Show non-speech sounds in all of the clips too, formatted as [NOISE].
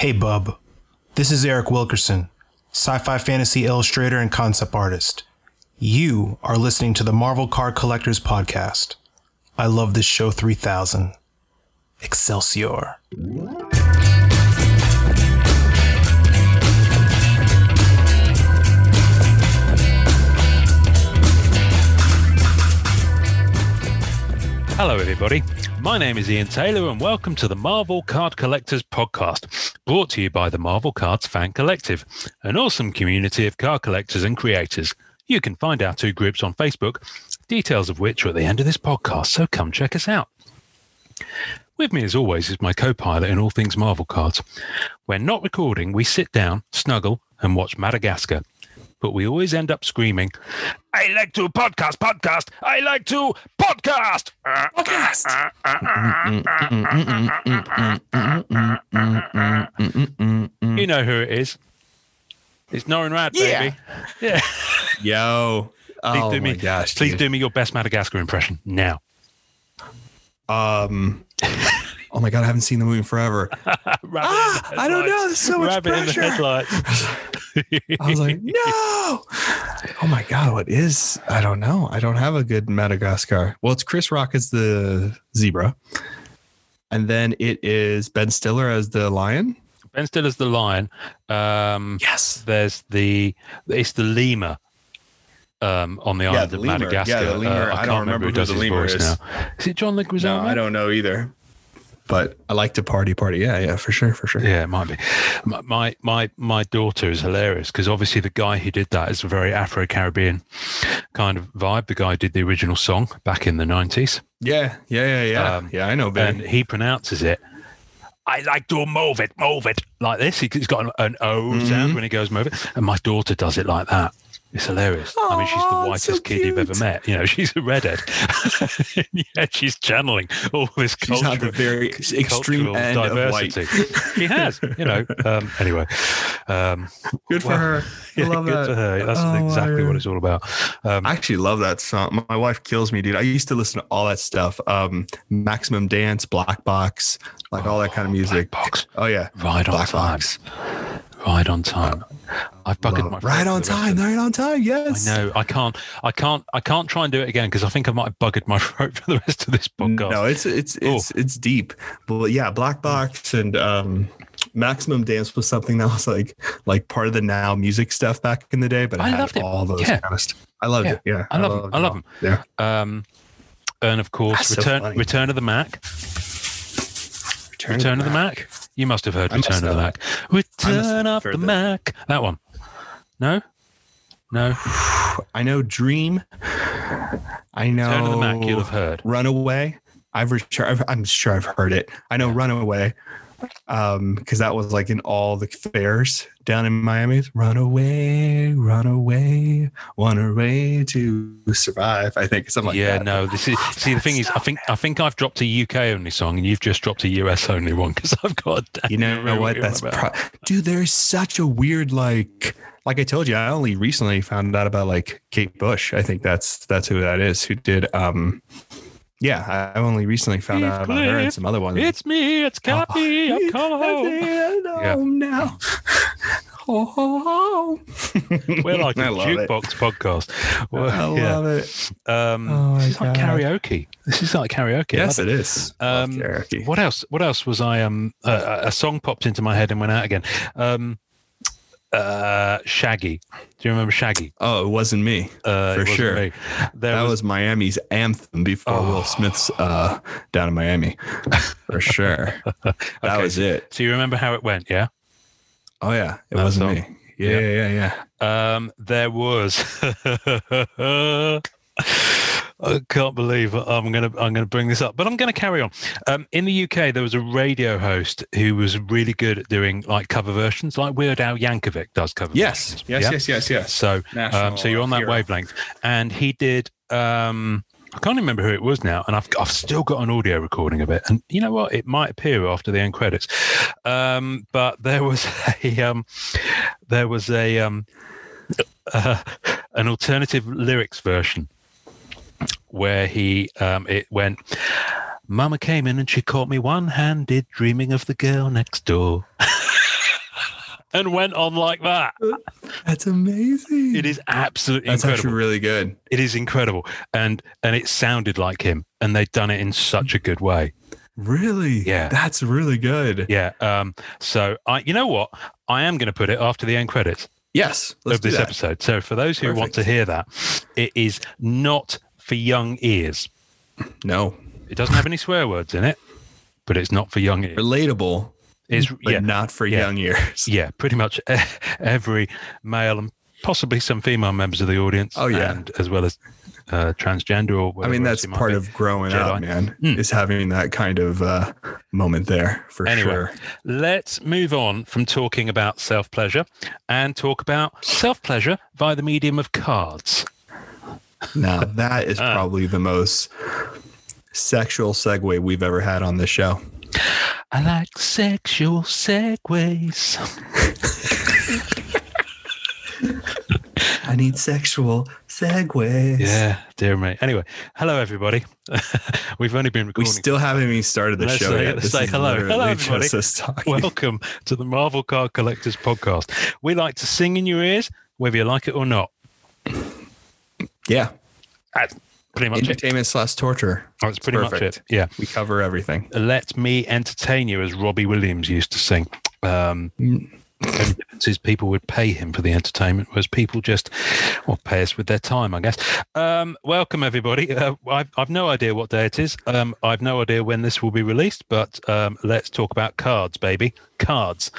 Hey, bub. This is Eric Wilkerson, sci fi fantasy illustrator and concept artist. You are listening to the Marvel Card Collectors Podcast. I love this show 3000. Excelsior. Hello, everybody. My name is Ian Taylor, and welcome to the Marvel Card Collectors Podcast, brought to you by the Marvel Cards Fan Collective, an awesome community of card collectors and creators. You can find our two groups on Facebook, details of which are at the end of this podcast, so come check us out. With me, as always, is my co pilot in all things Marvel cards. When not recording, we sit down, snuggle, and watch Madagascar but we always end up screaming, I like to podcast, podcast, I like to podcast. Podcast. you know who it is. It's Norrin Radd, baby. Yeah. Yo. Please Oh do me, my gosh. please dude. do me your best Madagascar impression now. Um. Oh my god, I haven't seen the movie in forever. [LAUGHS] Ah, in I don't know. There's so much Rabbit in the pressure. I was like, [LAUGHS] no. Oh my god, what is? I don't know. I don't have a good Madagascar. Well, it's Chris Rock as the zebra, and then it is Ben Stiller as the lion. Ben Stiller's the lion. Um, Yes. there's the it's the lemur um, on the Yeah, island the of lemur. Madagascar. Yeah, the lemur. Uh, I I, don't can't remember remember who who does the his lemur voice is. now. Is it John No, Leguizamo? I don't know either. But I like to party, party. Yeah, yeah, for sure, for sure. Yeah, it might be. My my my, daughter is hilarious because obviously the guy who did that is a very Afro Caribbean kind of vibe. The guy who did the original song back in the nineties, Yeah, yeah, yeah, yeah. Um, yeah, I know, and he pronounces it. I like to move it, move it like this. He- He's got an, an O sound Mhm. when he goes move it, and my daughter does it like that. It's hilarious. I mean, she's the whitest so kid you've ever met. You know, [LAUGHS] she's a redhead. [LAUGHS] yeah, she's channeling all this She's culture, on the very extreme cultural end diversity. she has, you know. Um, anyway, um, Good for Well, her. [LAUGHS] I yeah, love good that. for her. That's Oh, exactly what it's all about. Um, I actually love that song. My wife kills me, dude. I used to listen to all that stuff. Um, Maximum Dance, Black Box, like all that kind of music. Black Box, Oh yeah, right on time. Box. Right on time. I've buggered Love- my right on the time. Right on time. Yes. I know. I can't. I can't. I can't try and do it again because I think I might have buggered my [LAUGHS] throat for the rest of this podcast. No, it's it's Oh. it's it's deep. But yeah, Black Box and um, Maximum Dance was something that was like like part of the now music stuff back in the day. But I had loved it. all those Yeah. kind of stuff. I loved Yeah. it. Yeah, I love 'em. loved I love them. Yeah. Um, and of course, That's so Return funny. Return of the Mack. Return, of the Mack. You must have heard I Return of the. Mack. Return of the. Mack. That one. No. No. [SIGHS] I know Dream. I know Return of the Mack. You'll have heard. Runaway. I've, re- I've I'm sure I've heard it. I know Runaway, um, because that was like in all the fairs down in Miami. Run away, run away run away to survive. I think something like yeah. that. No. [LAUGHS] This is. See, the thing is, I think I think I've dropped a UK only song, and you've just dropped a US only one because I've got. A You know damn what? That's pro- dude. There's such a weird like. Like I told you, I only recently found out about like Kate Bush. I think that's that's who that is. Who did? um Yeah, I only recently found out about her and some other ones. It's me. It's Cappy. I've come home. Yeah. now. Ho, ho, ho. We're like a I love it. jukebox podcast. Well, I yeah. love it. Um, Oh this is like karaoke. This is like karaoke. I Yes, love it is. Um, karaoke. What else? What else was I? Um, uh, a song popped into my head and went out again. Um, uh, Shaggy. Do you remember Shaggy? Oh, it wasn't me. Uh, For wasn't sure. me. That was, was, Miami's anthem before Oh. Will Smith's uh, down in Miami. For [LAUGHS] sure. That Okay. was it. So you remember how it went? Yeah. Oh yeah, it wasn't me. Yeah, yeah, yeah, yeah. Um, there was. [LAUGHS] [LAUGHS] I can't believe I'm gonna I'm gonna bring this up, but I'm gonna carry on. Um, in the UK, there was a radio host who was really good at doing like cover versions, like Weird Al Yankovic does cover. Yes, versions. yes, Yeah? yes, yes, yes. So, um, so you're on that hero. wavelength, and he did. Um, I can't remember who it was now, and I've I've still got an audio recording of it. And you know what? It might appear after the end credits, um, but there was [LAUGHS] a um, there was a um, uh, [LAUGHS] an alternative lyrics version where he um, it went. Mama came in and she caught me one-handed, dreaming of the girl next door. [LAUGHS] and went on like that. That's amazing. It is absolutely That's incredible. actually really good. it is incredible, and and it sounded like him, and they'd done it in such a good way. Really? Yeah. That's really good. Yeah. Um. So I, you know what, I am going to put it after the end credits Yes. Let's of do this that. episode. So for those who want to hear that, it is not for young ears. No. It doesn't have any swear words in it, but it's not for young ears. Relatable, is but yeah, not for Yeah. young ears. yeah, pretty much every male and possibly some female members of the audience. Oh, yeah. and as well as uh, transgender or whatever. I mean, that's part of growing Jedi. up, man, Mm. is having that kind of uh, moment there for Anyway. sure. Let's move on from talking about self pleasure and talk about self pleasure via the medium of cards. Now, [LAUGHS] that is Uh. probably the most sexual segue we've ever had on this show. I like sexual segues. I need sexual segues. Yeah, dear me. Anyway, hello everybody. [LAUGHS] We've only been recording. We still haven't even started the Let's show say- yet. let's say hello. Hello, everybody. Welcome to the Marvel Card Collectors Podcast. We like to sing in your ears, whether you like it or not. Yeah. That's pretty much it. Entertainment slash torture. That's pretty much perfect. it. Yeah. We cover everything. Let me entertain you, as Robbie Williams used to sing. Um, Mm. is people would pay him for the entertainment, whereas people just well pay us with their time, I guess. Um, welcome everybody. Uh, I've, I've no idea what day it is. Um, I've no idea when this will be released, but um, let's talk about cards, baby. Cards.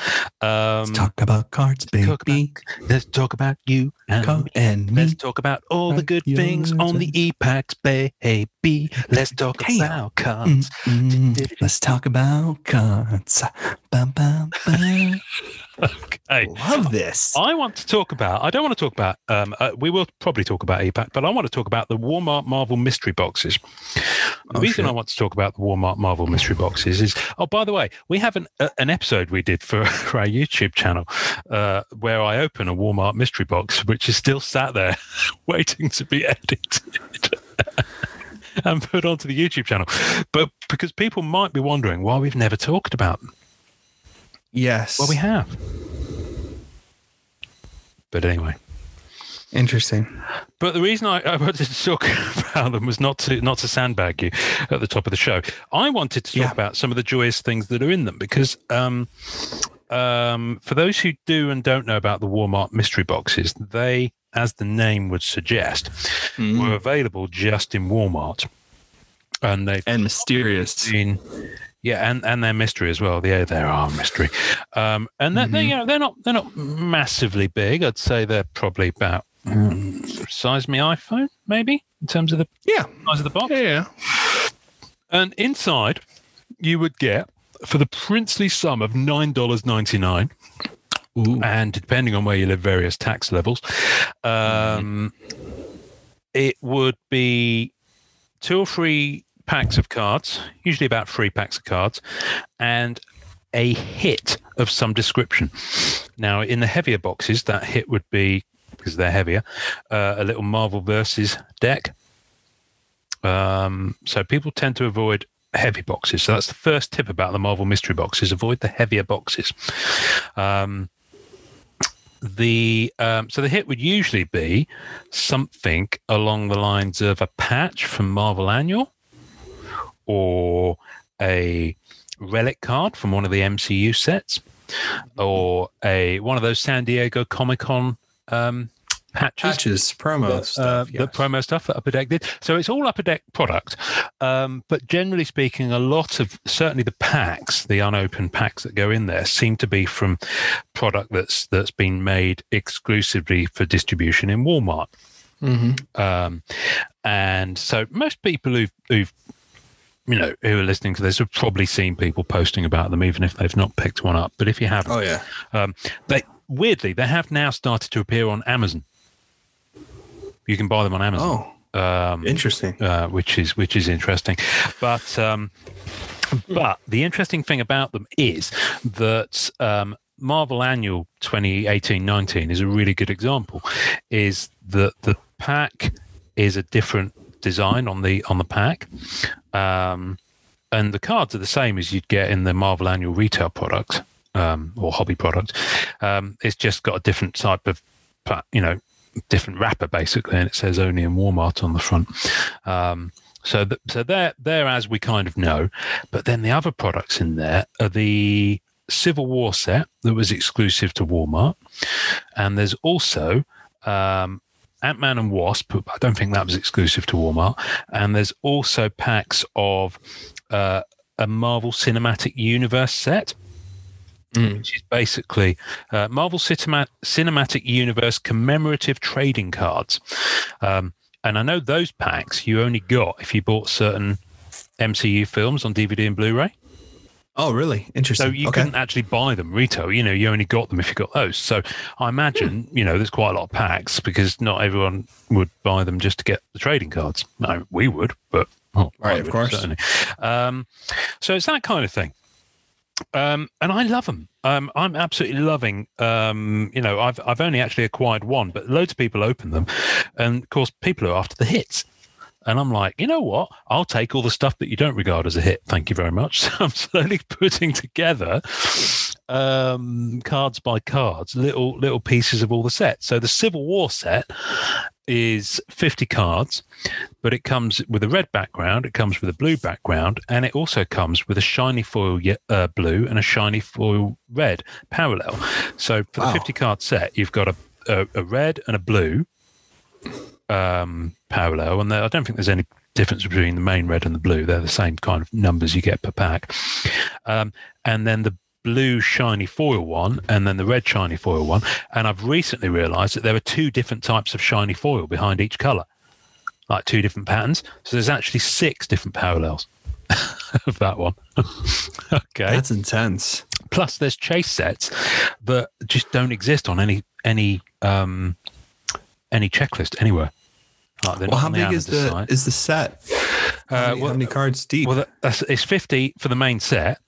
Um, Let's talk about cards, baby. talk about, let's talk about you and Come me. and me. Let's talk about all the good things on the e-packs, baby. Let's talk about cards. Mm, mm. Let's talk about cards. Bum. Okay. Love this. I want to talk about. I don't want to talk about. Um, uh, we will probably talk about EPAC, but I want to talk about the Walmart Marvel mystery boxes. The Oh, reason shit. I want to talk about the Walmart Marvel mystery boxes is. Oh, by the way, we have an uh, an episode we did for, for [LAUGHS] our YouTube channel uh, where I open a Walmart mystery box, which is still sat there [LAUGHS] waiting to be edited. [LAUGHS] And put onto the YouTube channel, but because people might be wondering why we've never talked about them. Yes. Well, we have. But anyway, Interesting. But the reason I, I wanted to talk [LAUGHS] about them was not to not to sandbag you at the top of the show. I wanted to talk Yeah. about some of the joyous things that are in them because um, um, for those who do and don't know about the Walmart mystery boxes, they, as the name would suggest, Mm. were available just in Walmart, and they've And mysterious. been yeah and and their mystery as well yeah they are a mystery um and that they you know they're not they're not massively big i'd say they're probably about size my iphone maybe in terms of the Yeah. size of the box Yeah. and inside you would get for the princely sum of $9.99 Ooh. and depending on where you live various tax levels um it would be two or three packs of cards usually about three packs of cards and a hit of some description now in the heavier boxes that hit would be because they're heavier uh, a little marvel versus deck. Um, so people tend to avoid heavy boxes. So that's the first tip about the marvel mystery boxes. Avoid the heavier boxes. Um, the um, so the hit would usually be something along the lines of a patch from Marvel Annual or a relic card from one of the MCU sets or a one of those San Diego Comic Con um, patches Patches, promo uh, stuff. the yes. promo stuff that Upper Deck did. So it's all Upper Deck product. Um, but generally speaking, a lot of certainly the packs, the unopened packs that go in there, seem to be from product that's that's been made exclusively for distribution in Walmart. Mhm. Um, and so most people who've, who've you know who are listening to this have probably seen people posting about them, even if they've not picked one up. But if you haven't, Oh yeah. they weirdly they have now started to appear on Amazon. You can buy them on Amazon Oh, um, interesting. uh, which is which is interesting. But um, but the interesting thing about them is that um, Marvel Annual 2018-19 is a really good example. Is that the pack is a different design on the on the pack. Um, and the cards are the same as you'd get in the Marvel Annual retail product. Um, or hobby product. Um, it's just got a different type of, you know, different wrapper basically, and it says only in Walmart on the front. Um, so, th- so there, there, as we kind of know, but then the other products in there are the Civil War set that was exclusive to Walmart, and there's also um, Ant Man and Wasp. I don't think that was exclusive to Walmart, and there's also packs of uh, a Marvel Cinematic Universe set. Mm. Which is basically uh, Marvel Cinema- Cinematic Universe commemorative trading cards. Um, and I know those packs you only got if you bought certain MCU films on DVD and Blu ray. Oh, really? Interesting. So you okay. couldn't actually buy them retail. You know, you only got them if you got those. So I imagine, you know, there's quite a lot of packs because not everyone would buy them just to get the trading cards. No, we would, but well, Right, of course. certainly. Um, so it's that kind of thing. Um, and I love them. Um, I'm absolutely loving. Um, you know, I've I've only actually acquired one, but loads of people open them, and of course, people are after the hits. And I'm like, you know what? I'll take all the stuff that you don't regard as a hit. Thank you very much. [LAUGHS] So I'm slowly [LAUGHS] putting together um, cards by cards, little little pieces of all the sets. So the Civil War set is 50 cards, but it comes with a red background, it comes with a blue background, and it also comes with a shiny foil uh, blue and a shiny foil red parallel. So for Wow. the 50 card set, you've got a, a, a red and a blue um, parallel, and there, I don't think there's any difference between the main red and the blue. They're the same kind of numbers you get per pack. Um, and then the blue shiny foil one, and then the red shiny foil one. And I've recently realised that there are two different types of shiny foil behind each colour, like two different patterns. So there's actually six different parallels [LAUGHS] of that one. [LAUGHS] okay. That's intense. Plus, there's chase sets that just don't exist on any any um, any checklist anywhere. Like Well, how big is the site. is the set? How, Uh, many, well- how many cards deep? Well, that's it's fifty for the main set,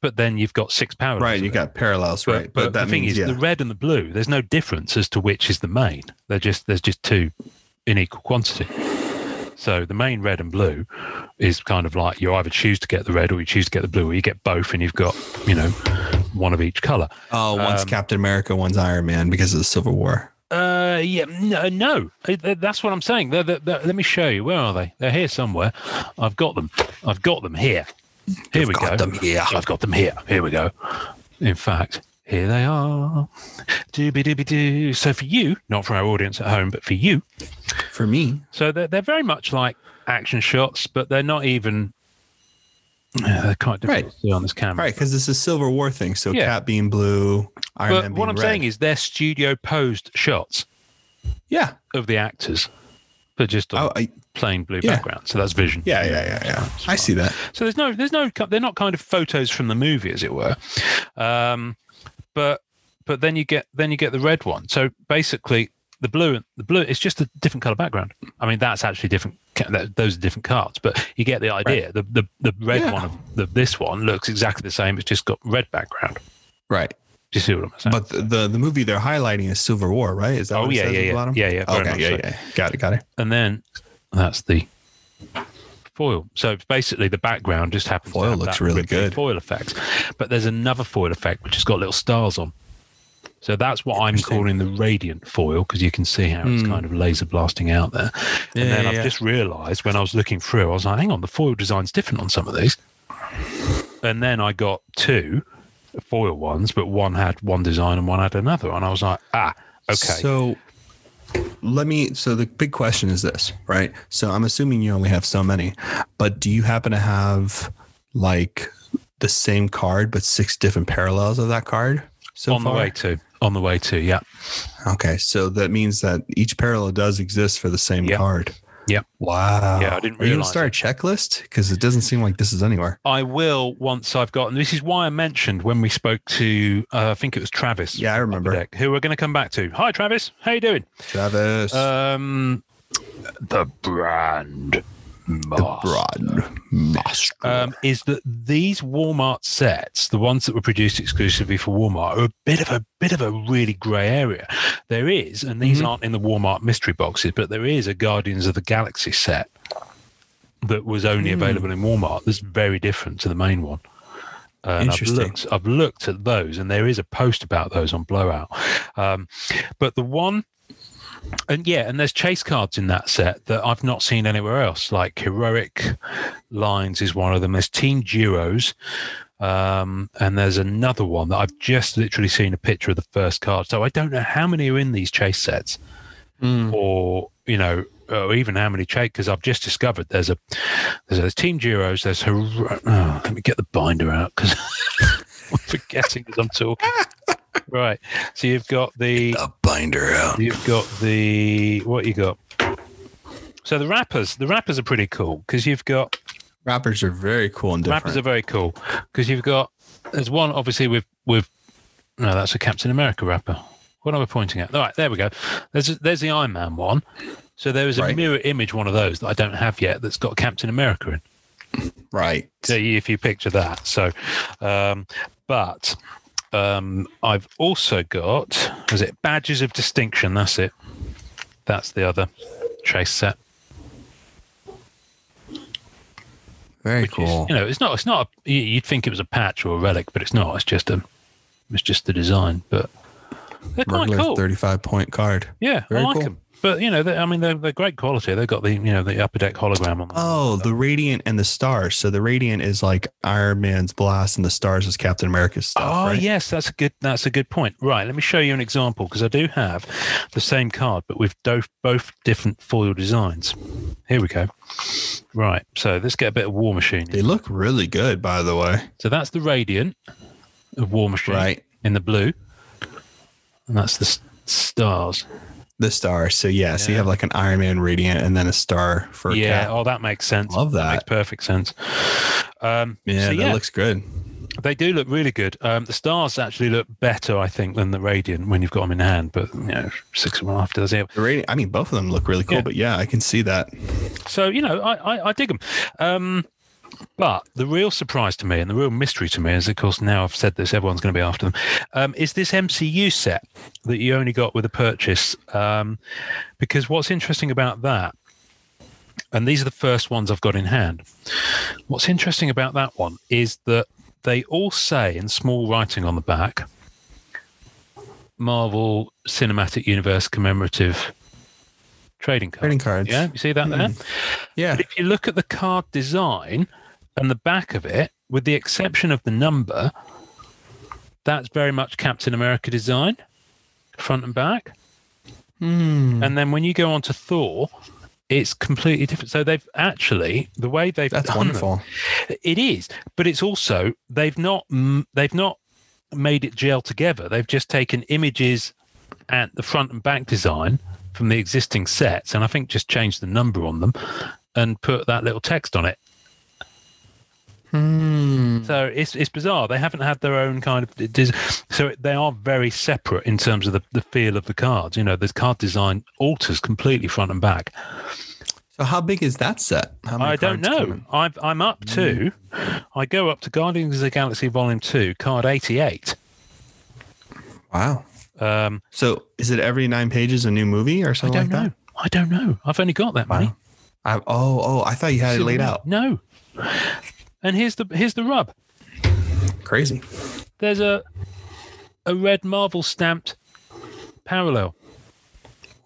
but then you've got six parallels. right, you it. got parallels, But, right? but, that the thing means is, yeah. the red and the blue. There's no difference as to which is the main. They're just there's just two in equal quantity. So the main red and blue is kind of like you either choose to get the red or you choose to get the blue, or you get both, and you've got you know one of each color. oh, one's um, Captain America, one's Iron Man because of the Civil War. Uh, yeah, no, no. Uh, that's what I'm saying. They're, they're, they're- let me show you. Where are they? They're here somewhere. I've got them. I've got them here. Here we got go. them here. I've got them here. Here we go. In fact, here they are. Dooby dooby doo. So for you, not for our audience at home, but for you, For me, so they're they're very much like action shots, but they're not even. Yeah, they're quite difficult Right. to see on this camera. right? Because it's a Civil War thing. So Yeah. Cap being blue, Iron But Man what I'm red. saying is they're studio posed shots yeah, of the actors, but just on oh, I, I, plain blue Yeah. background. So that's vision. yeah, yeah, yeah, yeah. I see that. So there's no, there's no, they're not kind of photos from the movie, as it were. Um, but but then you get then you get the red one. So basically, the blue the blue it's just a different color background. I mean, that's actually different. Those are different cards, but you get the idea. The, the the red Yeah. one of the, this one looks exactly the same. It's just got red background. Right. Do you see what I'm saying? But the, the the movie they're highlighting is Civil War, right? Is that oh yeah, yeah, at the yeah, bottom? yeah, yeah. Okay, yeah, so. yeah. Got it, got it. And then that's the foil. So basically the background just happens. to Foil have looks that really good. Foil effect, but there's another foil effect which has got little stars on. So that's what I'm calling the radiant foil because you can see how it's Hmm. kind of laser blasting out there. Yeah, and then yeah, I've yeah. just realised when I was looking through, I was like, "Hang on, the foil design's different on some of these." And then I got two foil ones, but one had one design and one had another, and I was like, "Ah, okay." So let me so the big question is this, right? So I'm assuming you only have so many, but do you happen to have like the same card but six different parallels of that card? So on far? the way to, on the way to, yeah. Okay, so that means that each parallel does exist for the same card. Yep. Wow. Yeah, I didn't Are you gonna realize start a checklist? Because it doesn't seem like this is anywhere. I will once I've gotten. This is why I mentioned when we spoke to, uh, I think it was Travis. Yeah, I remember. Deck, who we're going to come back to. Hi, Travis. How you doing? Travis. Um, the brand the master. um, is that these Walmart sets, the ones that were produced exclusively for Walmart, are a bit of a bit of a really grey area. There is, and these Mhm. aren't in the Walmart mystery boxes, but there is a Guardians of the Galaxy set that was only Hmm. available in Walmart. That's very different to the main one. I've Interesting. looked, I've looked at those, and there is a post about those on Blowout. Um, but the one, and yeah, and there's chase cards in that set that I've not seen anywhere else. Like Heroic Lines is one of them. There's Team Duos, um, and there's another one that I've just literally seen a picture of the first card. So I don't know how many are in these chase sets Mm. or you know, or even how many chase. Because I've just discovered there's a there's, there's Team Duros. There's Hero- oh, let me get the binder out because [LAUGHS] I'm forgetting as I'm talking. Right, so you've got the A binder out. you've got the what you got. So the wrappers, the wrappers are pretty cool because you've got wrappers are very cool and different. rappers are very cool because you've got there's one obviously with with no that's a Captain America wrapper. What am I pointing at? All right, there we go. There's there's the Iron Man one. So there is a Right. mirror image one of those that I don't have yet that's got Captain America in. right. So if you picture that. So, um, but um, I've also got was it badges of distinction? That's it. That's the other chase set. Very which is, cool. you know, it's not. It's not. A, you- you'd think it was a patch or a relic, but it's not. It's just a. It's just the design, but they're quite cool. 35 point card. Yeah, Very I like cool. them. But you know, I mean, they're, they're great quality. They've got the you know the upper deck hologram on them. Oh, the Radiant and the Stars. So the Radiant is like Iron Man's blast, and the Stars is Captain America's stuff. Oh right? yes, that's a good that's a good point. Right, let me show you an example because I do have the same card, but with do- both different foil designs. Here we go. Right, so let's get a bit of War Machine. They look really good, by the way. So that's the Radiant of War Machine Right. in the blue, and that's the stars. The star. So yeah, so you have like an Iron Man Radiant and then a star for yeah, oh, that makes sense. Love makes that. perfect sense. Um, Yeah, so that yeah, looks good. They do look really good. Um, the stars actually look better, I think, than the Radiant when you've got them in hand. But you know, six of them after does it. The Radiant. I mean, both of them look really cool, Yeah. but yeah, I can see that. So you know, I I, I dig them. Um, but the real surprise to me and the real mystery to me is, of course, now I've said this, everyone's going to be after them. Um, is this MCU set that you only got with a purchase? Um, because what's interesting about that, and these are the first ones I've got in hand. What's interesting about that one is that they all say in small writing on the back, Marvel Cinematic Universe commemorative trading card. Trading cards. Yeah, you see that there? Yeah. But if you look at the card design and the back of it, with the exception of the number, that's very much Captain America design, front and back. Hmm. And then when you go on to Thor, it's completely different. So they've actually the way they've That's done them- wonderful. it is, but it's also they've not mm, they've not made it gel together. They've just taken images at the front and back design from the existing sets, and I think just changed the number on them and put that little text on it. Hmm. So it's it's bizarre. They haven't had their own kind of des- so they are very separate in terms of the, the feel of the cards. You know, the card design alters completely front and back. So how big is that set? How many I don't know. I've, I'm up to. I go up to Guardians of the Galaxy Volume Two, card 88. Wow. Um, So is it every nine pages a new movie or something I don't like know. I don't know. I've only got that that? many. Wow. I, oh, oh, I thought you had it laid out. No. And here's the here's the rub. Crazy. There's a a red Marvel stamped parallel,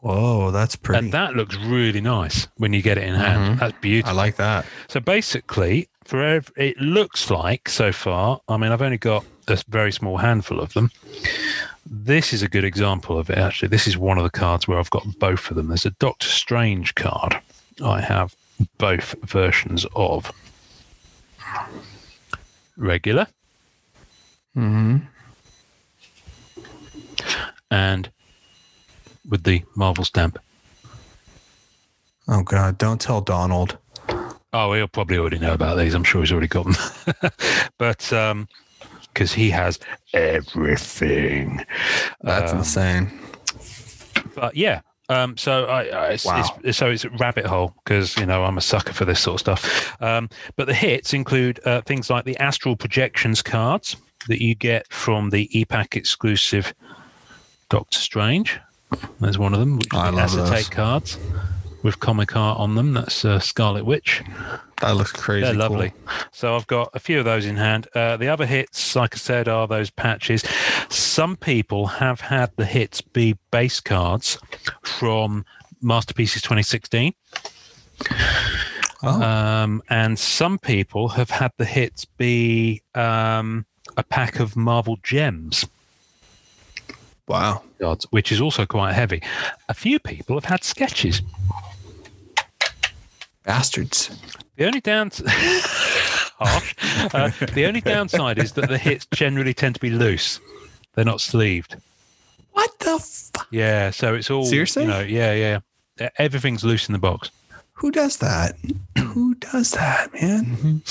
Whoa, that's pretty. and that looks really nice when you get it in hand. Mhm. That's beautiful. I like that. So basically, for ev- it looks like so far. I mean, I've only got a very small handful of them. This is a good example of it. Actually, this is one of the cards where I've got both of them. There's a Doctor Strange card. I have both versions of regular Mm-hmm. and with the Marvel stamp. Oh God! Don't tell Donald. Oh, he'll probably already know about these. I'm sure he's already got them. [LAUGHS] but um because he has everything. That's Um, insane. But yeah. Um, so I, I it's, Wow. it's, so it's a rabbit hole because you know I'm a sucker for this sort of stuff. Um, but the hits include uh, things like the astral projections cards that you get from the EPAC exclusive Doctor Strange. There's one of them, which is I the love acetate those. cards. With comic art on them. That's uh, Scarlet Witch. That looks crazy. They're cool. lovely. So I've got a few of those in hand. Uh, the other hits, like I said, are those patches. Some people have had the hits be base cards from Masterpieces 2016. Oh. Um, and some people have had the hits be um, a pack of Marvel gems Wow. which is also quite heavy. A few people have had sketches. Bastards. The only down [LAUGHS] harsh. Uh, the only downside is that the hits generally tend to be loose. They're not sleeved. What the fuck? Yeah, so it's all Seriously? You know, yeah, yeah. Everything's loose in the box. Who does that? [CLEARS THROAT] Who does that, man?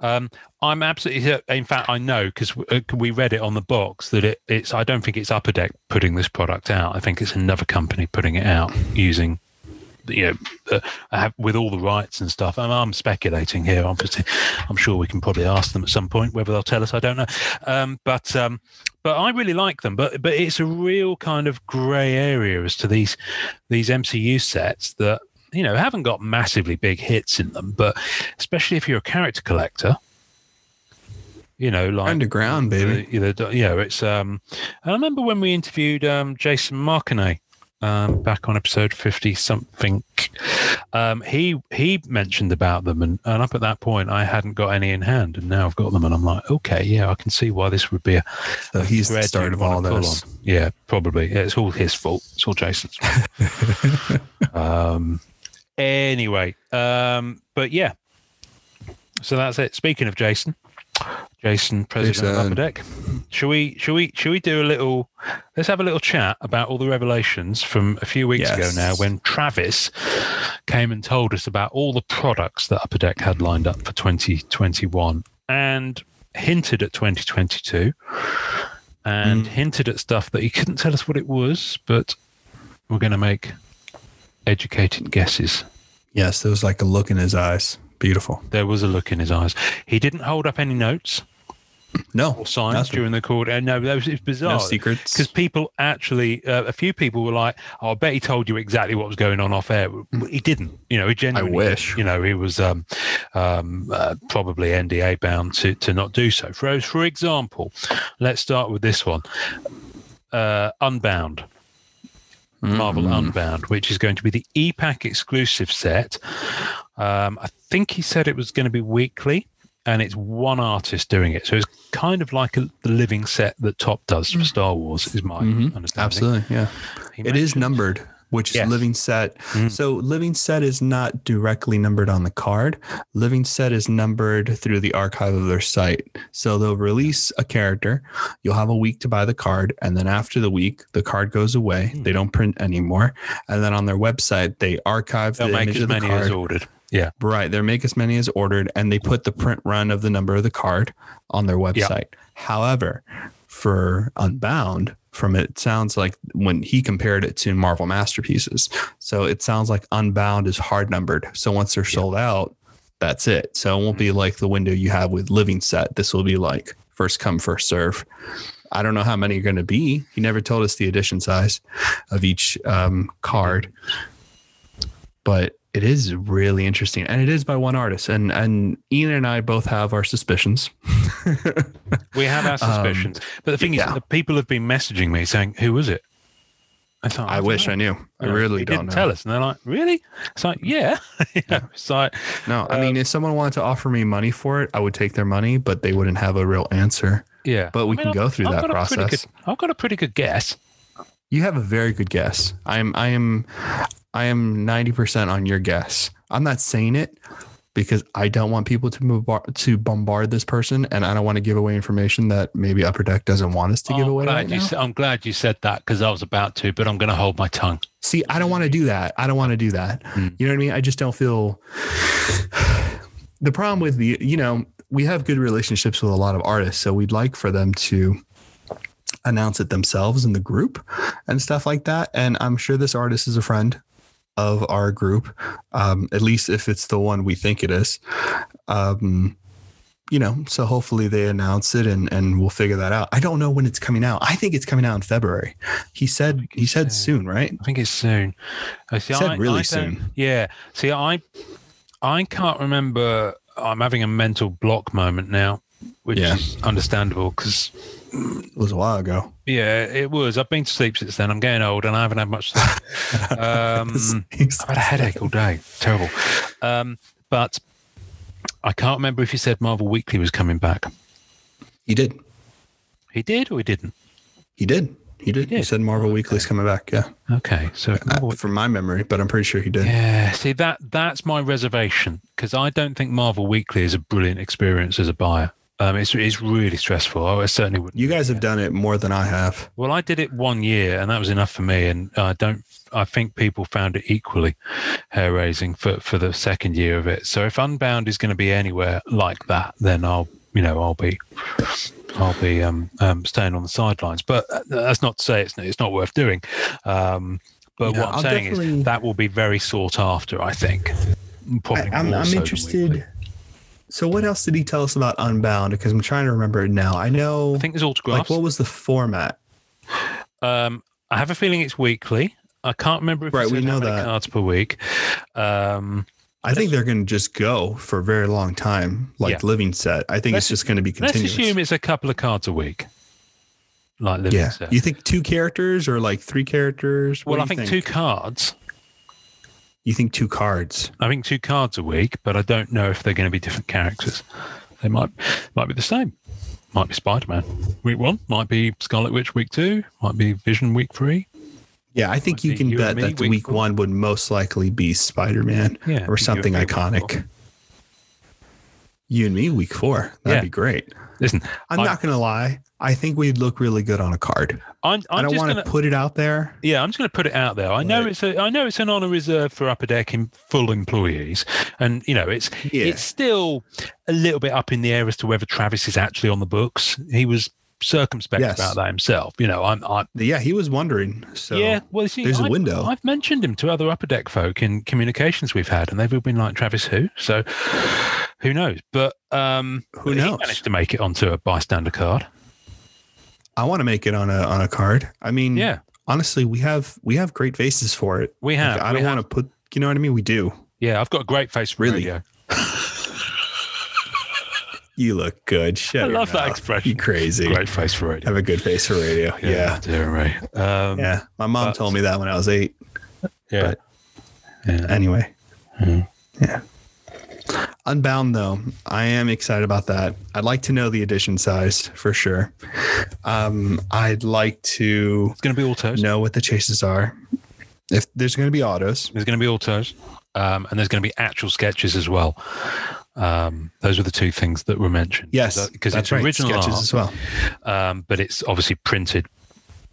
Um, I'm absolutely. In fact, I know because we read it on the box that it, it's. I don't think it's Upper Deck putting this product out. I think it's another company putting it out using, you know, uh, with all the rights and stuff. And I'm speculating here. Obviously, I'm sure we can probably ask them at some point whether they'll tell us. I don't know. Um, but um, but I really like them. But but it's a real kind of grey area as to these these MCU sets that you know haven't got massively big hits in them. But especially if you're a character collector, you know, like Underground, baby. you know, it's. Um, I remember when we interviewed um, Jason Marconet um, back on episode fifty something. Um, he he mentioned about them, and, and up at that point, I hadn't got any in hand, and now I've got them, and I'm like, okay, yeah, I can see why this would be a. So a he's the start of all this. Yeah, probably. Yeah, it's all his fault. It's all Jason's. fault. [LAUGHS] um. Anyway, um, but yeah. So that's it. Speaking of Jason, Jason, president of Upper Deck. Shall we? Shall we? Shall we do a little? Let's have a little chat about all the revelations from a few weeks ago now, when Travis came and told us about all the products that Upper Deck had lined up for 2021 and hinted at 2022 and Mm. hinted at stuff that he couldn't tell us what it was, but we're going to make educated guesses. Yes, there was like a look in his eyes. Beautiful. There was a look in his eyes. He didn't hold up any notes No, or signs nothing. during the call. And no, that was it's bizarre. no secrets. Because people actually, uh, a few people were like, "Oh, I bet he told you exactly what was going on off air." He didn't. You know, he genuinely. wish. You know, he was um, um, uh, probably NDA bound to to not do so. For for example, let's start with this one. Uh, Unbound, Marvel Mm. Unbound, which is going to be the EPAC exclusive set. Um, I think he said it was going to be weekly, and it's one artist doing it. So it's kind of like a, the living set that Topps does for Star Wars, is my Mhm. understanding. Absolutely, yeah. He It is numbered, which is Yes. living set. Mm. So living set is not directly numbered on the card. Living set is numbered through the archive of their site. So they'll release a character. You'll have a week to buy the card, and then after the week, the card goes away. Mm. They don't print anymore, and then on their website, they archive They'll the make image as of the many card. as ordered. Yeah. Right. They make as many as ordered and they put the print run of the number of the card on their website. However, for Unbound, from it sounds like when he compared it to Marvel Masterpieces. So it sounds like Unbound is hard numbered. So once they're sold out, that's it. So it won't be like the window you have with Living Set. This will be like first come, first serve. I don't know how many are going to be. He never told us the edition size of each um, card but it is really interesting and it is by one artist and and ian and i both have our suspicions [LAUGHS] We have our Um, suspicions. but the thing yeah. is, the people have been messaging me saying, Who was it? I, thought, i wish i knew i really he don't didn't know tell us. And they're like, Really? It's like, Yeah. [LAUGHS] know, [LAUGHS] it's like, no i mean if someone wanted to offer me money for it i would take their money but they wouldn't have a real answer yeah. But we I mean, can I've- go through I've that got a pretty process. good- I've got a pretty good guess. you have a very good guess i'm i am i am 90% on your guess i'm not saying it because I don't want people to bombard, to bombard this person, and I don't want to give away information that maybe Upper Deck doesn't want us to give away. Right sa- I'm glad you said that because I was about to, but I'm going to hold my tongue. See, I don't want to do that. I don't want to do that. Mm. You know what I mean? I just don't feel [SIGHS] the problem with the, you know, we have good relationships with a lot of artists. So we'd like for them to announce it themselves in the group and stuff like that. And I'm sure this artist is a friend of our group, um, at least if it's the one we think it is. Um, you know, so hopefully they announce it and and we'll figure that out. I don't know when it's coming out. I think it's coming out in February. He said he said soon, right? I think it's soon. I see, He said I- really I soon. Yeah. See, I I can't remember. I'm having a mental block moment now, which Yeah. is understandable because It was a while ago. yeah, it was. I've been to sleep since then. I'm getting old and I haven't had much sleep. [LAUGHS] um, I've had a headache all day. Terrible. Um, but I can't remember if you said Marvel Weekly was coming back. He did. He did or he didn't? He did. He did. He, did? said Marvel Weekly's coming back. Yeah, Okay, so Marvel Uh, from my memory, but I'm pretty sure he did. Yeah, see that that's my reservation because I don't think Marvel Weekly is a brilliant experience as a buyer. Um, it's it's really stressful. I certainly would. You guys have done it more than I have. Well, I did it one year, and that was enough for me. And I don't. I think people found it equally hair raising for for the second year of it. So if Unbound is going to be anywhere like that, then I'll you know I'll be I'll be um, um staying on the sidelines. But uh, that's not to say it's it's not worth doing. Um, but what I'm I'll saying definitely- is that will be very sought after. I think. Probably I, am I'm so than interested. So what else did he tell us about Unbound? Because I'm trying to remember it now. I know. I think there's autographs. like what was the format? Um, I have a feeling it's weekly. I can't remember if Right, we know that. cards per week. Um, I think they're going to just go for a very long time, like Yeah. living set. I think Let's- it's just going to be continuous. let's assume it's a couple of cards a week, like living yeah. set. You think two characters or like three characters? What well, I you think, two cards. You think two cards? I think two cards a week, but I don't know if they're going to be different characters. They might might be the same. Might be Spider Man week one. Might be Scarlet Witch week two. Might be Vision week three. Yeah, I think Might you can you bet that week week one would most likely be Spider Man Yeah, or something iconic. You and me, week four. That'd Yeah. be great. Listen, I'm I- not going to lie. I think we'd look really good on a card. I'm, I I'm don't just want to put it out there. Yeah, I'm just going to put it out there. I know it's a, I know it's an honour reserved for upper deck in full employees, and you know it's Yeah. it's still a little bit up in the air as to whether Travis is actually on the books. He was circumspect Yes. about that himself. You know, I'm, I Yeah, he was wondering. So yeah. Well, see, there's a I've- window. I've mentioned him to other upper deck folk in communications we've had, and they've all been like Travis who. So who knows? But um, Who knows? managed to make it onto a bystander card. I want to make it on a on a card. I mean, Yeah, honestly, we have we have great faces for it. we have. Like, I we don't have- want to put. You know what I mean? We do. Yeah, I've got a great face for Really? radio. You look good. Shut I love that expression. You crazy. Great face for radio. Have a good face for radio. Yeah. dear right. Um, Yeah. My mom but- told me that when I was eight. yeah. but- yeah. Anyway. Mhm. Yeah. Unbound though, I am excited about that. I'd like to know the edition size for sure. Um, I'd like to It's going to be autos. know what the chases are. If there's going to be autos, There's going to be autos, um, and there's going to be actual sketches as well. Um, those were the two things that were mentioned. yes, because it's right. original sketches art, as well. um, but it's obviously printed,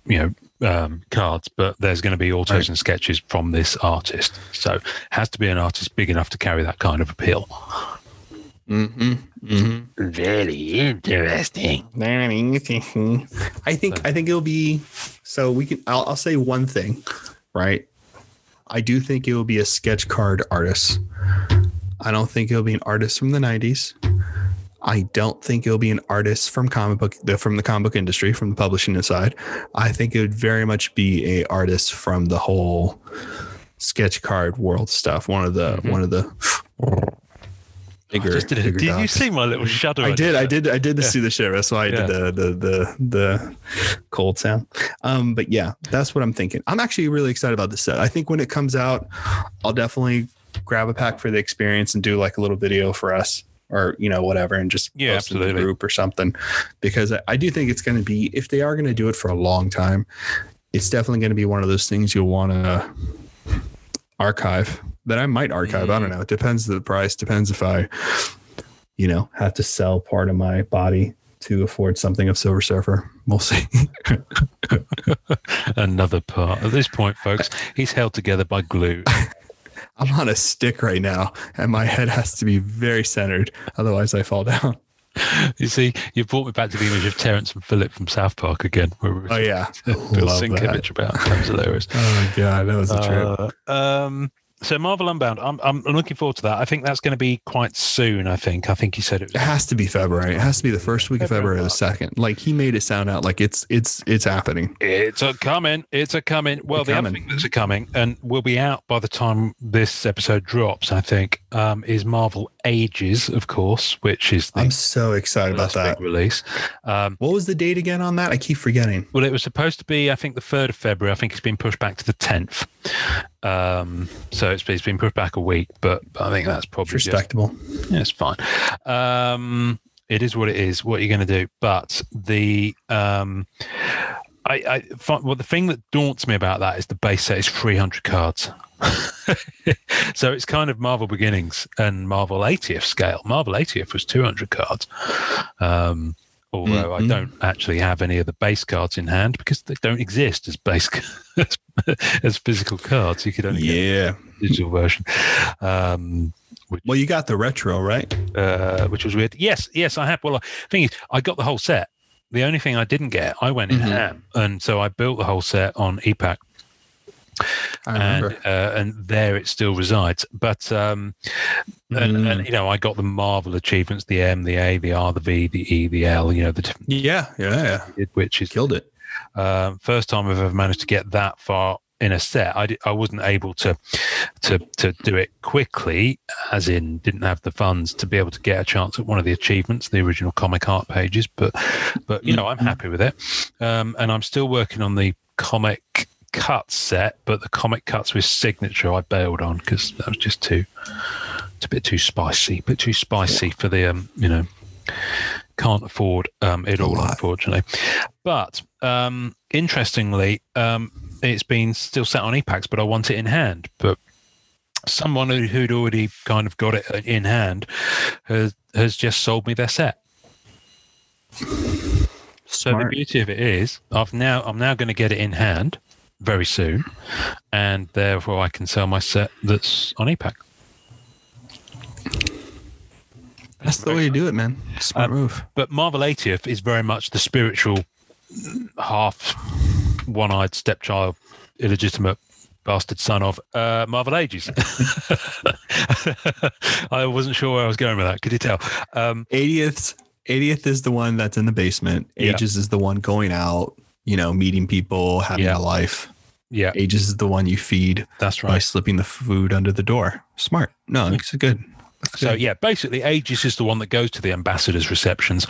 you know, um, cards. But there's going to be autos Right. and sketches from this artist. So it has to be an artist big enough to carry that kind of appeal. Mm-hmm. Mm-hmm. Very interesting. I think I think it'll be so we can I'll, I'll say one thing, right? I do think it will be a sketch card artist. I don't think it'll be an artist from the 90s. I don't think it'll be an artist from comic book the- from the comic book industry, from the publishing side. I think it would very much be a artist from the whole sketch card world stuff. One of the Mhm. one of the bigger, did, bigger did you see my little shudder? I did, I did, I did Yeah. see the shiver. That's why I Yeah. did the, the the the cold sound. Um, but yeah, that's what I'm thinking. I'm actually really excited about this set. I think when it comes out, I'll definitely grab a pack for the experience and do like a little video for us or you know whatever and just Yeah, post it in the absolutely. group or something because I, I do think it's going to be if they are going to do it for a long time it's definitely going to be one of those things you'll want to archive that I might archive. I don't mm. know. It depends the price. Depends if I, you know, have to sell part of my body to afford something of Silver Surfer. We'll see. [LAUGHS] Another part. At this point, folks, he's held together by glue. [LAUGHS] I'm on a stick right now, and my head has to be very centered, otherwise I fall down. You see, you brought me back to the image of Terrance and Phillip from South Park again. Where we were Oh yeah, [LAUGHS] Bill Love Sienkiewicz that. about. That was hilarious. Oh god, that was a trip. Uh, um, so Marvel Unbound, I'm I'm looking forward to that. I think that's going to be quite soon. I think. I think he said it. It has to be February. It has to be the first week of February, February or the second. Like he made it sound out like it's it's it's happening. It's a coming. It's a coming. Well, A the other coming. thing that's a coming, and will be out by the time this episode drops, I think, um, is Marvel Ages, of course, which is the I'm so excited about that. release. Um, What was the date again on that? I keep forgetting. well, it was supposed to be, I think, the third of February. I think it's been pushed back to the tenth. Um, so it's, it's been pushed back a week, but I think that's probably It's just respectable. Yeah, it's fine. Um, it is what it is. What are you going to do? But the um, I, I fi- well, the thing that daunts me about that is the base set is 300 cards. [LAUGHS] so it's kind of Marvel Beginnings and Marvel 80th scale. Marvel 80th was 200 cards. Um, although I Mhm. don't actually have any of the base cards in hand because they don't exist as base [LAUGHS] as, as physical cards. You could only get Yeah. a digital version. Um, Well, you got the retro, right? uh, which was weird. Yes, yes, I have. Well, the thing is, I got the whole set. The only thing I didn't get, I went in Mhm. ham, and so I built the whole set on e-Pack, I and uh, and there it still resides. But um, and, Mm. and you know, I got the Marvel achievements: the M, the A, the R, the V, the E, the L. You know, the different, yeah, yeah, yeah. which is Killed it. uh, first time I've ever managed to get that far in a set. I, I wasn't able to to to do it quickly, as in didn't have the funds to be able to get a chance at one of the achievements, the original comic art pages. But but you know I'm happy with it, um, and I'm still working on the comic cuts set. But the comic cuts with signature I bailed on because that was just too. It's a bit too spicy, a bit too spicy for the um, you know can't afford um, it all, lot. unfortunately. But um, interestingly, um, it's been still sat on e-Packs, but I want it in hand. But someone who, who'd already kind of got it in hand has has just sold me their set. So the beauty of it is, I've now I'm now going to get it in hand very soon, and therefore I can sell my set that's on e-Pack. That's the way to do it, man. Smart Um, move. but Marvel 80th is very much the spiritual half one-eyed stepchild, illegitimate bastard son of uh, Marvel Ages. [LAUGHS] I wasn't sure where I was going with that. Could you tell? Um, 80th 80th is the one that's in the basement. Yeah. Ages is the one going out, you know, meeting people, having Yeah. a life. yeah, Ages is the one you feed that's right. by slipping the food under the door. Smart. No, it's good. That's So good. yeah, basically, Ages is the one that goes to the ambassadors' receptions.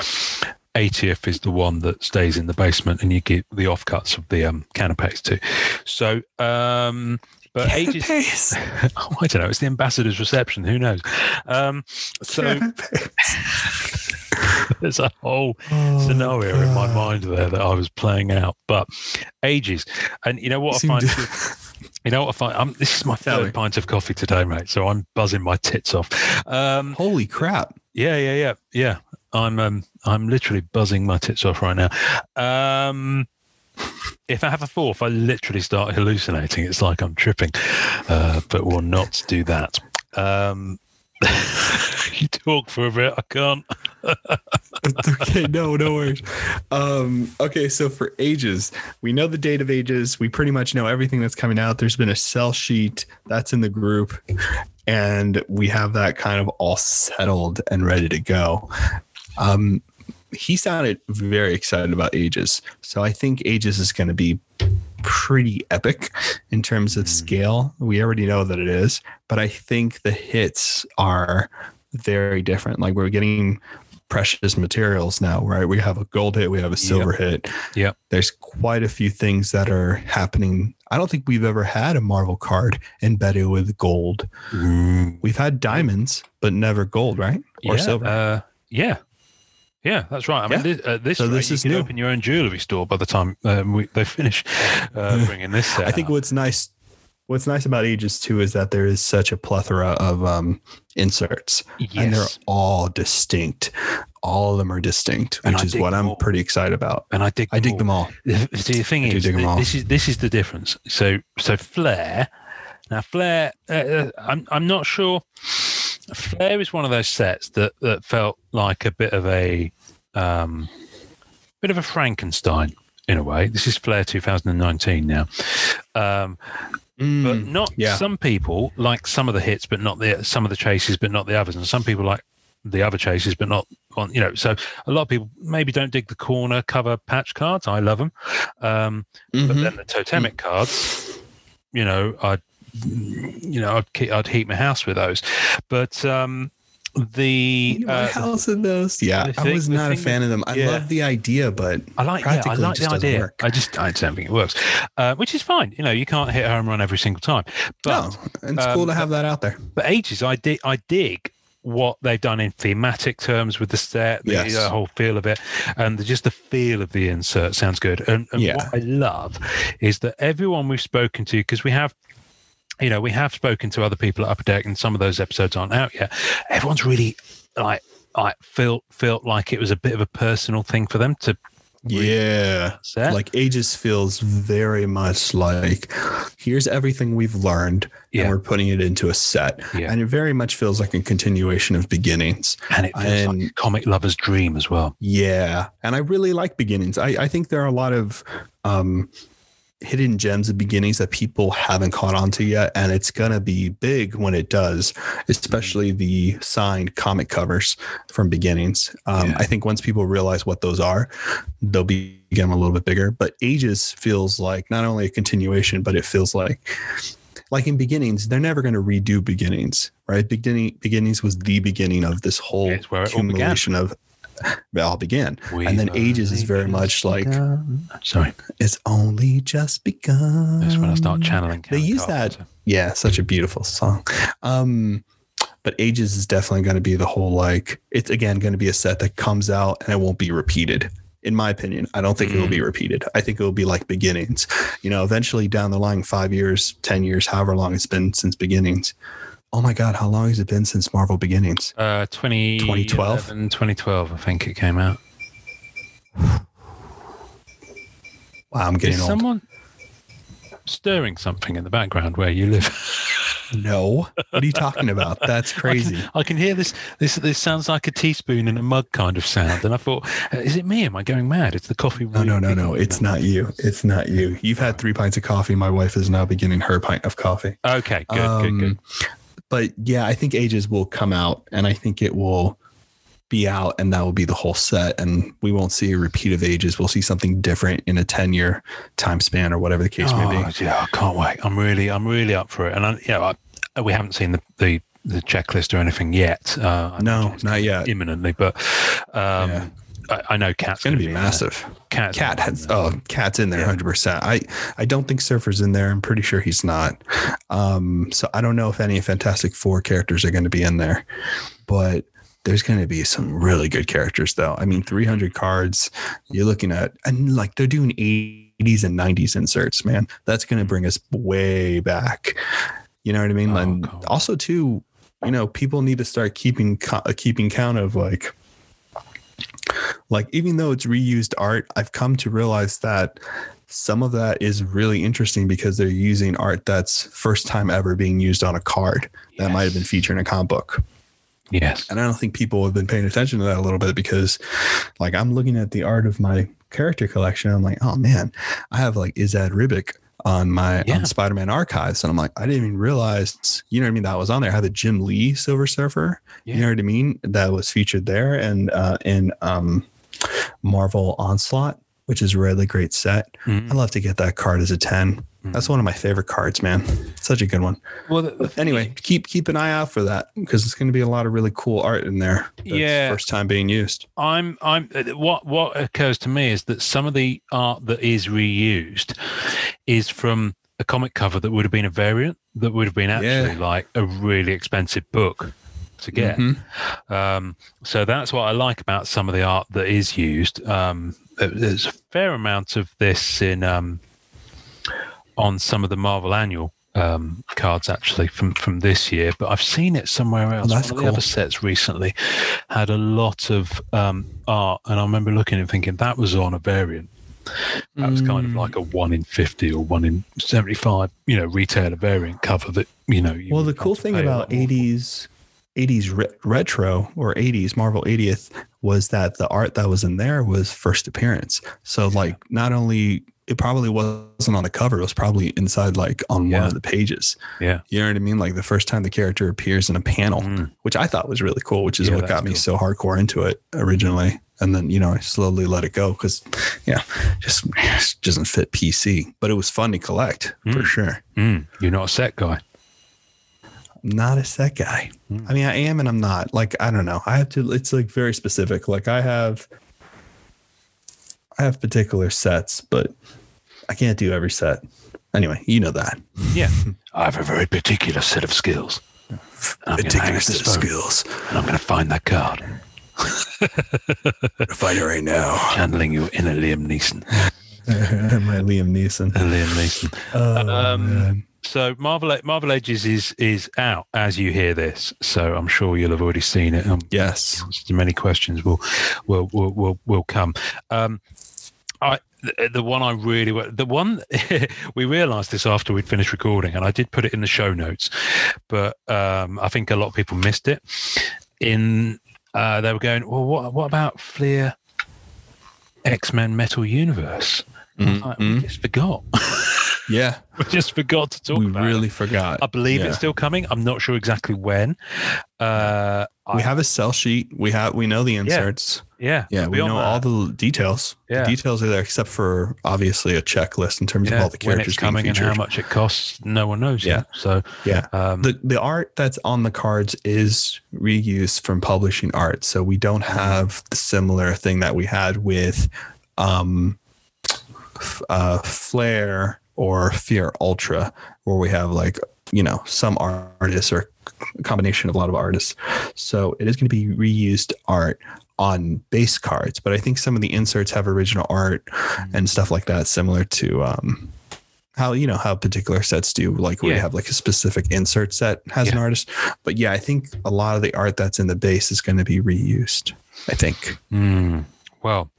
80th is the one that stays in the basement, and you get the offcuts of the um, canapes too. So, um, but Ages. [LAUGHS] Oh, I don't know. It's the ambassador's reception. Who knows? Um, so [LAUGHS] there's a whole Oh, scenario in my mind there that I was playing out. But ages, and you know what I find. to- [LAUGHS] You know what I find. I'm, this is my third pint of coffee today, mate. So I'm buzzing my tits off. Um, Holy crap. yeah, yeah, yeah, yeah. I'm um, I'm literally buzzing my tits off right now. Um, if I have a fourth, I literally start hallucinating. It's like I'm tripping, uh, but we'll not do that. Um, [LAUGHS] you talk for a bit. I can't. It's [LAUGHS] okay. No, no worries. Um, okay, so for ages, we know the date of ages. We pretty much know everything that's coming out. There's been a sell sheet that's in the group, and we have that kind of all settled and ready to go. Um, he sounded very excited about ages. So I think ages is going to be pretty epic in terms of Mm. scale. We already know that it is, but I think the hits are very different. Like we're getting precious materials now, right? We have a gold hit, we have a silver hit. Yep. There's quite a few things that are happening. I don't think we've ever had a Marvel card embedded with gold. We've had diamonds, but never gold, right? Or yeah, silver. Uh, yeah. Yeah, that's right. I mean, Yeah. this, uh, this, So rate, this you is can new. open your own jewelry store by the time um, we, they finish uh, [LAUGHS] bringing this. I think what's nice what's nice about ages too is that there is such a plethora of um inserts and they're all distinct. All of them are distinct, which is what I'm all. pretty excited about. and I dig. I dig all. them all. See, the thing I is, dig 'em th- all. this is this is the difference. So, so Flair. Now, Flair. Uh, uh, I'm I'm not sure. Flair is one of those sets that that felt like a bit of a um, bit of a Frankenstein in a way. This is Flair 2019 now. Um, but Mm, not yeah. some people like some of the hits, but not the some of the chases, but not the others, and some people like the other chases, but not on. You know, so a lot of people maybe don't dig the corner cover patch cards. I love them, um, but mhm. then the totemic cards, you know, I'd you know I'd keep, I'd heat my house with those, but um, the My uh, house in those. Yeah, the I was not a thing fan of them. I yeah. love the idea, but I like, yeah, I like the idea. work. I just, I don't think it works, uh, which is fine. You know, you can't hit a home run every single time, but no, it's um, cool to have that out there. but ages, I dig, I dig what they've done in thematic terms with the set, the, Yes. the whole feel of it, and the, just the feel of the insert sounds good. And, and Yeah. what I love is that everyone we've spoken to, because we have. You know, we have spoken to other people at Upper Deck, and some of those episodes aren't out yet. Everyone's really like, I felt felt like it was a bit of a personal thing for them to Yeah. Like Ages feels very much like here's everything we've learned Yeah. and we're putting it into a set. Yeah. And it very much feels like a continuation of beginnings. and it feels like a comic lover's dream as well. Yeah. And I really like beginnings. I, I think there are a lot of um hidden gems of beginnings that people haven't caught on to yet. And it's gonna be big when it does, especially the signed comic covers from beginnings. Um, Yeah. I think once people realize what those are, they'll be become a little bit bigger. But ages feels like not only a continuation, but it feels like like in beginnings, they're never going to redo beginnings, right? Beginning beginnings was the beginning of this whole where it all began. accumulation of it all began. We and then ages is very much like begun. Sorry, it's only just begun. that's when I start channeling. They use that. Yeah, such a beautiful song. Um, but ages is definitely going to be the whole like it's again going to be a set that comes out and it won't be repeated. In my opinion, I don't think it will Mm. be repeated. I think it will be like beginnings. You know, eventually down the line, five years, ten years, however long it's been since beginnings. Oh my God, how long has it been since Marvel Beginnings? Uh, 20, 2012? 2012, I think it came out. Wow, I'm getting Is old. someone stirring something in the background where you live? [LAUGHS] No, what are you talking about? That's [LAUGHS] crazy. I can hear this. This this sounds like a teaspoon in a mug kind of sound, and I thought, uh, is it me? Am I going mad? It's the coffee. No, no, no, no. It's not you. It's not you. You've had three pints of coffee. My wife is now beginning her pint of coffee. Okay, good, good, good. But yeah, I think Ages will come out and I think it will be out and that will be the whole set. And we won't see a repeat of Ages. We'll see something different in a 10 year time span or whatever the case may Oh, be. yeah, I can't wait. I'm really, I'm really up for it. And I, you know, I, we haven't seen the, the the checklist or anything yet. Uh, No, not yet. imminently, but um, Yeah. I, I know Cat's going to be there. massive. Cat's Cat has, oh, Cat's in there Yeah. 100%. I, I don't think Surfer's in there. I'm pretty sure he's not. Um, so I don't know if any Fantastic Four characters are going to be in there, but there's going to be some really good characters though. I mean, 300 cards you're looking at, and like they're doing 80s and 90s inserts, man. That's going to bring us way back. You know what I mean? Oh, and cool. also too, you know, people need to start keeping keeping count of like like even though it's reused art i've come to realize that some of that is really interesting because they're using art that's first time ever being used on a card that might have been featured in a comic book. Yes. and i don't think people have been paying attention to that a little bit because like i'm looking at the art of my character collection. I'm like oh man i have like Esad Ribic on my Yeah. on spider-man archives and i'm like i didn't even realize you know what i mean that was on there i had the jim lee silver surfer Yeah. you know what I mean? That was featured there and uh, in um, Marvel Onslaught, which is a really great set. Mhm. I love to get that card as a 10. That's one of my favorite cards, man. Such a good one. Well, the, the Anyway, keep keep an eye out for that because it's going to be a lot of really cool art in there. That's Yeah. First time being used. I'm I'm uh, what what occurs to me is that some of the art that is reused is from a comic cover that would have been a variant that would have been actually Yeah. like a really expensive book to get. Mhm. Um, so that's what I like about some of the art that is used. Um, there's a fair amount of this in um, on some of the Marvel Annual um, cards actually from from this year, but I've seen it somewhere else. Oh, that's One of the cool. other sets recently had a lot of um, art, and I remember looking and thinking that was on a variant. That was kind of Mm. like a one in fifty or one in seventy-five, you know, retailer variant cover that you know. You Well, the cool thing about lot more for. 80s 80s re- retro or 80s Marvel 80th was that the art that was in there was first appearance. So like not only it probably wasn't on the cover. It was probably inside, like on one of the pages. Yeah. You know what I mean? Like the first time the character appears in a panel, Mm. which I thought was really cool, which is Yeah, what got me cool. so hardcore into it originally. And then, you know, I slowly let it go because, yeah, just, just doesn't fit PC. But it was fun to collect for Mm. sure. Mm, you're not a set guy. I'm not a set guy. Mm. I mean, I am and I'm not. Like, I don't know. I have to, it's like very specific. Like, I have, I have particular sets, but I can't do every set. Anyway, you know that. Yeah. I have a very particular set of skills. I'm gonna hang up this skills. And I'm going to find that card. [LAUGHS] Fight it right now. Channeling your inner Liam Neeson. [LAUGHS] My Liam Neeson. Liam Neeson. Oh, Um, man. So Marvel Marvel Ages is is out as you hear this. So I'm sure you'll have already seen it. Um, Yes. answers many questions will will will will, will come. Um, I the, the one I really the one [LAUGHS] we realised this after we'd finished recording, and I did put it in the show notes, but um, I think a lot of people missed it. In uh, they were going, well, what what about Fleer X Men Metal Universe? I was like, we Mhm. just forgot. [LAUGHS] Yeah. we just forgot to talk we about. it. really forgot. I believe Yeah. it's still coming. I'm not sure exactly when. Uh, We I- have a sell sheet. We have we know the inserts. yeah, Yeah, but we know all the details. Yeah. The details are there except for obviously a checklist in terms of all the characters coming and how much it costs. No one knows. Yeah. yet. So yeah. um, The the art that's on the cards is reused from publishing art. So we don't Mm-hmm. have the similar thing that we had with um uh Flare or Fleer Ultra, where we have like, you know, some artists or a combination of a lot of artists. So it is going to be reused art on base cards, but I think some of the inserts have original art Mm-hmm. and stuff like that, similar to um how you know how particular sets do like we Yeah. have like a specific insert set has an artist but yeah i think a lot of the art that's in the base is going to be reused i think mm, well,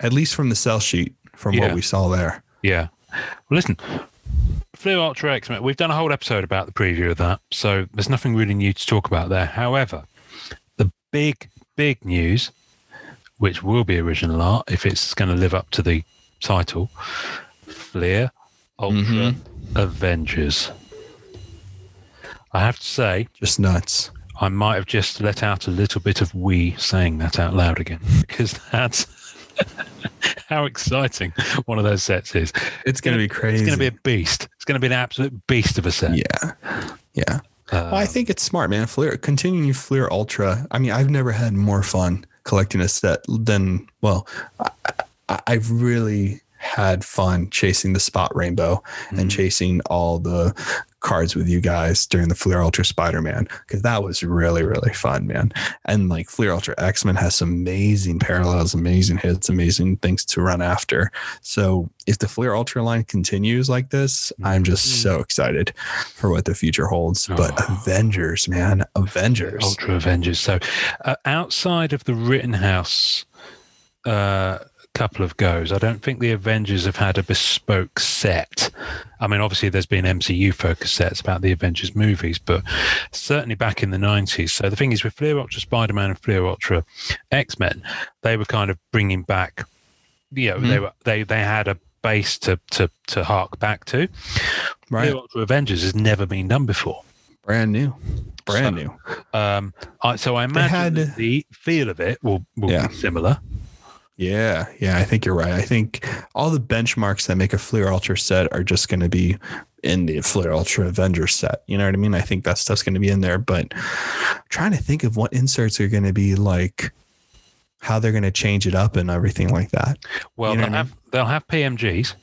at least from the sell sheet from Yeah. what we saw there yeah. Well, listen, Fleer Ultra X. We've done a whole episode about the preview of that, so there's nothing really new to talk about there. However, the big big news, which will be original art if it's going to live up to the title, Fleer Ultra Mhm. Avengers. I have to say, just nuts I might have just let out a little bit of we saying that out loud again [LAUGHS] because that's [LAUGHS] how exciting one of those sets is. it's going to be crazy It's going to be a beast. It's going to be an absolute beast of a set. yeah yeah well, i think it's smart man flair continuing fleer ultra i mean i've never had more fun collecting a set than well I, i've really had fun chasing the spot rainbow and Mhm. chasing all the cards with you guys during the Fleer Ultra Spider Man because that was really, really fun, man. And like Fleer Ultra X Men has some amazing parallels, amazing hits, amazing things to run after. So if the Fleer Ultra line continues like this, I'm just so excited for what the future holds. But Oh. Avengers, man, Avengers. Ultra Avengers. So, uh, outside of the Rittenhouse uh, couple of goes, I don't think the Avengers have had a bespoke set. I mean, obviously, there's been MCU focused sets about the Avengers movies, but certainly back in the 90s. So, the thing is, with Fleer Ultra Spider Man and Fleer Ultra X Men, they were kind of bringing back, you know, they Mhm. were they they had a base to to to hark back to. Right. Fleer Ultra Avengers has never been done before. Brand new. Brand So- new. Um, I, so I imagine had- the feel of it will, will Yeah. be similar. Yeah, yeah, I think you're right. I think all the benchmarks that make a Fleer Ultra set are just going to be in the Fleer Ultra Avenger set. You know what I mean? I think that stuff's going to be in there, but I'm trying to think of what inserts are going to be like, how they're going to change it up and everything like that. Well, You know they'll have they'll have PMGs.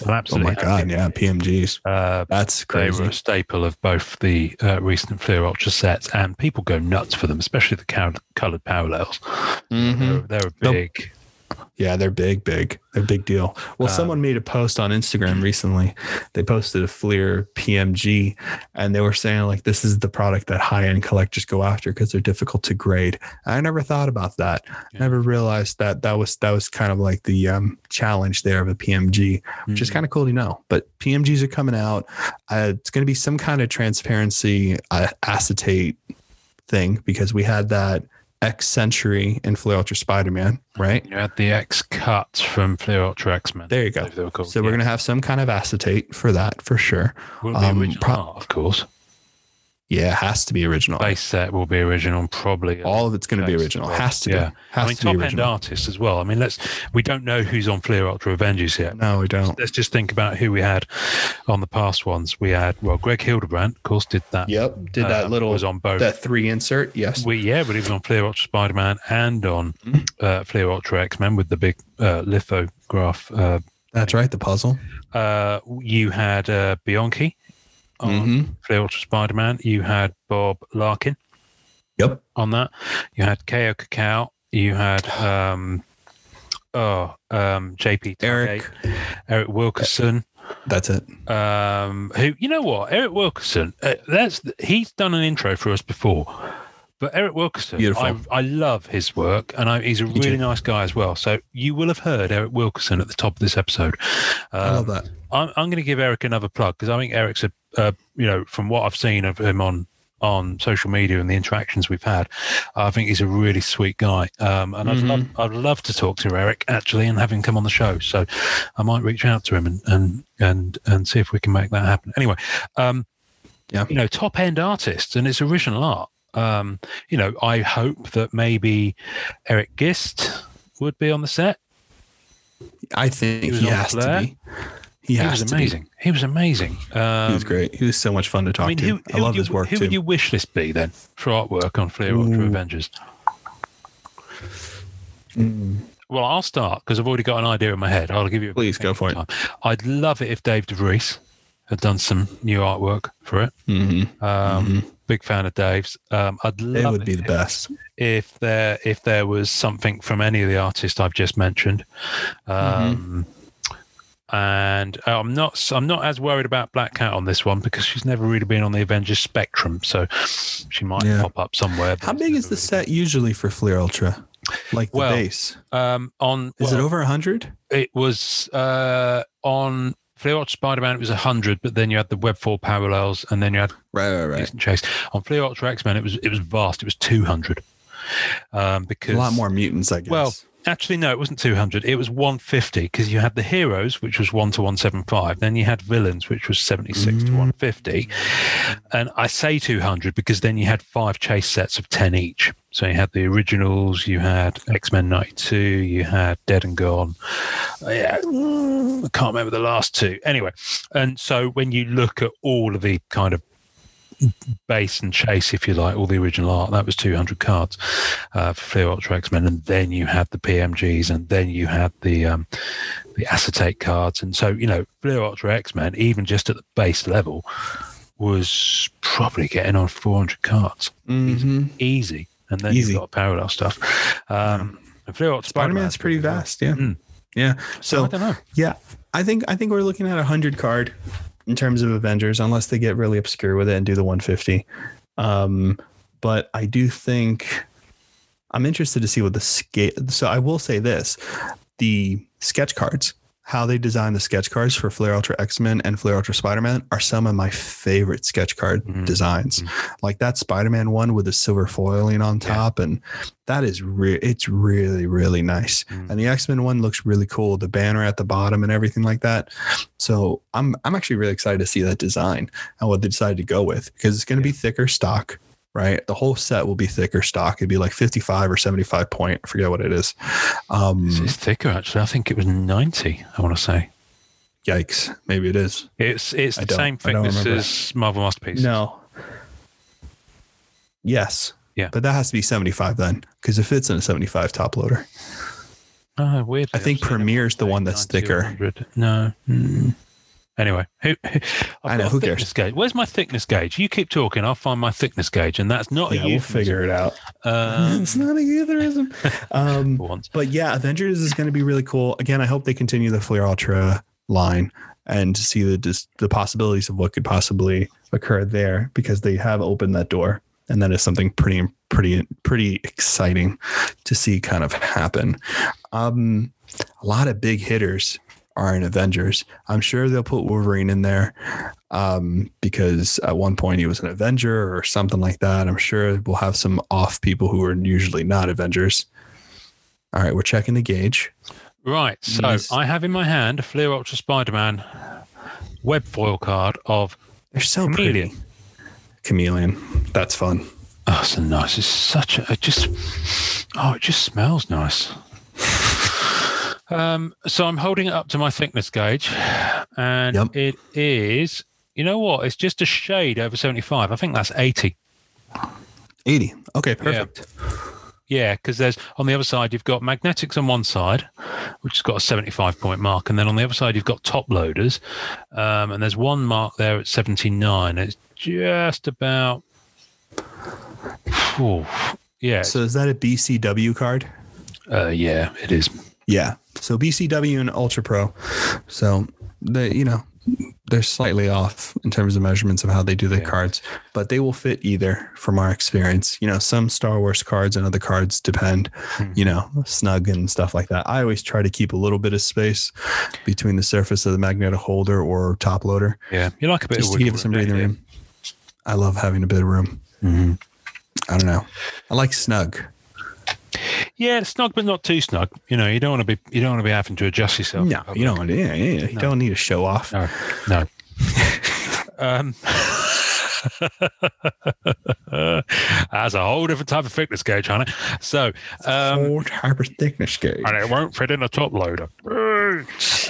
They'll Oh my have God, yeah, PMGs. Uh, That's they crazy. were a staple of both the uh, recent Fleer Ultra sets, and people go nuts for them, especially the coloured parallels. Mhm. They're, they're a They'll- big. Yeah, they're big, big. They're a big deal. Well, Um, someone made a post on Instagram recently. They posted a Fleer PMG and they were saying, like, this is the product that high end collectors go after because they're difficult to grade. I never thought about that. Yeah. Never realized that that was that was kind of like the um, challenge there of a PMG, which is Mm. kind of cool to know. But PMGs are coming out. Uh, it's going to be some kind of transparency uh, acetate thing because we had that X Century and Fleer Ultra Spider Man, right? You had the X cuts from Fleer Ultra X Men. There you go. So we're gonna have some kind of acetate for that for sure. Will be um, original pro- art, of course. Yeah, it has to be original. Base set will be original, and probably All of it's going to be original. as. Has to yeah. be. Has I mean, to be top end artists as well. I mean, let's. We don't know who's on Fleer Ultra Avengers yet. No, we don't. Let's just think about who we had on the past ones. We had well, Greg Hildebrandt, of course, did that. Yep. Did Uh, that little was on both. that three insert? Yes. We yeah, but he was on Fleer Ultra Spider Man and on Mhm. uh, Fleer Ultra X Men with the big uh, lithograph. Uh, That's right. The puzzle. uh, you had uh, Bianchi on Mm-hmm. Fleer Ultra Spider Man. You had Bob Larkin Yep. on that. You had KO Cacao. You had um, oh um, JP Eric. Eric Wilkerson. That's it. Um, who you know what Eric Wilkerson? Uh, that's he's done an intro for us before. But Eric Wilkerson, Beautiful. I, I love his work, and I, he's a really nice guy as well. So you will have heard Eric Wilkerson at the top of this episode. I love Um, that. I'm, I'm going to give Eric another plug because I think Eric's a, uh, you know, from what I've seen of him on on social media and the interactions we've had, I think he's a really sweet guy. Um, and I'd Mhm. love I'd love to talk to Eric actually and have him come on the show. So I might reach out to him and and and and see if we can make that happen. Anyway, um, Yeah. you know, top end artists and it's original art. Um, you know, I hope that maybe Eric Gist would be on the set. I think He he, has to be. He, He was amazing. He was amazing. Um, He was great. He was so much fun to talk I mean, to. who, I love you, his work who too. would your wish list be then for artwork on Fleer Ultra. Avengers? Mm. Well, I'll start because I've already got an idea in my head. I'll give you. A Please go for it. time. I'd love it if Dave DeVries had done some new artwork for it. Mm-hmm. Um, Big fan of Dave's. Um, I'd love It would be the best. if there if there was something from any of the artists I've just mentioned. Um, And I'm not I'm not as worried about Black Cat on this one because she's never really been on the Avengers spectrum, so she might Yeah. pop up somewhere. How big is the really set usually for Fleer Ultra? Like the Well, base. Um, on Is it well, over 100? It was uh, on Fleer Ultra Spider Man. It was hundred, but then you had the Web Foil parallels, and then you had Right, right, right. Decent Chase. On Fleer Ultra X Men, it was it was vast. It was two hundred. Um, because A lot more mutants, I guess. Well, Actually, no, it wasn't 200. It was 150 because you had the heroes, which was 1 to 175. Then you had villains, which was 76 to Mm. 150. And I say 200 because then you had five chase sets of 10 each. So you had the originals, you had X Men 92, you had Dead and Gone. Yeah, mm, I can't remember the last two. Anyway, and so when you look at all of the kind of base and chase, if you like, all the original art. That was 200 cards uh, for Fleer Ultra X Men, and then you had the PMGs, and then you had the um, the acetate cards, and so you know, Fleer Ultra X Men, even just at the base level, was probably getting on 400 cards, Mhm. easy. And then Easy. you've got parallel stuff. Um, and Fleer Ultra Spider Man's Spider-Man's pretty good as well. vast. Yeah. Mm. Yeah. So I don't know. yeah, I think I think we're looking at a hundred card in terms of Avengers, unless they get really obscure with it and do the 150. Um, but I do think I'm interested to see what the scale. So I will say this: the sketch cards, how they design the sketch cards for Fleer Ultra X Men and Fleer Ultra Spider Man, are some of my favorite sketch card Mhm. designs. Like that Spider Man one with the silver foiling on Yeah. top, and that is re- it's really really nice. Mm. And the X Men one looks really cool. The banner at the bottom and everything like that. So I'm I'm actually really excited to see that design and what they decided to go with because it's going to be thicker stock, right? The whole set will be thicker stock. It'd be like 55 or 75 point. I forget what it is. Um, It's, thicker, actually. I think it was 90, I want to say. yikes, maybe it is. It's it's the same thickness as Marvel Masterpiece. No. Yes. Yeah. But that has to be 75 then because it fits in a 75 top loader. Oh, weird. I think Premier's the one that's thicker. No. Mm. Anyway, who, [LAUGHS] who, I've know, who cares? Gauge. Where's my thickness gauge? You keep talking, I'll find my thickness gauge, and that's not yeah, a we'll figure it out. [LAUGHS] Um, it's not a euphemism. [LAUGHS] um, but yeah, Avengers is going to be really cool. Again, I hope they continue the Fleer Ultra line and see the dis- the possibilities of what could possibly occur there because they have opened that door, and that is something pretty pretty pretty exciting to see kind of happen. Um, a lot of big hitters are in Avengers. I'm sure they'll put Wolverine in there um, because at one point he was an Avenger or something like that. I'm sure we'll have some off people who are usually not Avengers. All right, we're checking the gauge. Right. So. I have in my hand a Fleer Ultra Spider Man web foil card of They're so Chameleon. pretty. Chameleon. That's fun. Oh, so nice. It's such a, it just, oh, it just smells nice. Um, so I'm holding it up to my thickness gauge and Yep. it is, you know what? It's just a shade over 75. I think that's 80. 80. Okay, perfect. Yeah, because there's on the other side you've got magnetics on one side, which has got a 75 point mark, and then on the other side you've got top loaders, um, and there's one mark there at 79. It's just about, yeah, So is that a BCW card? uh, yeah, it is. Yeah. So BCW and Ultra Pro. So they, you know, they're slightly off in terms of measurements of how they do the Yeah. cards, but they will fit either from our experience. You know, some Star Wars cards and other cards depend, Hmm. you know, snug and stuff like that. I always try to keep a little bit of space between the surface of the magnetic holder or top loader Yeah, you like a bit just to give it some breathing room. I love having a bit of room. Mhm. I don't know. I like snug. Yeah, it's snug, but not too snug. You know, you don't want to be you don't want to be having to adjust yourself. No, you don't. Yeah, yeah. You No. don't need to show off. No, no. [LAUGHS] um, [LAUGHS] that's a whole different type of thickness gauge, honey. So, um, type of thickness gauge. and it won't fit in a top loader.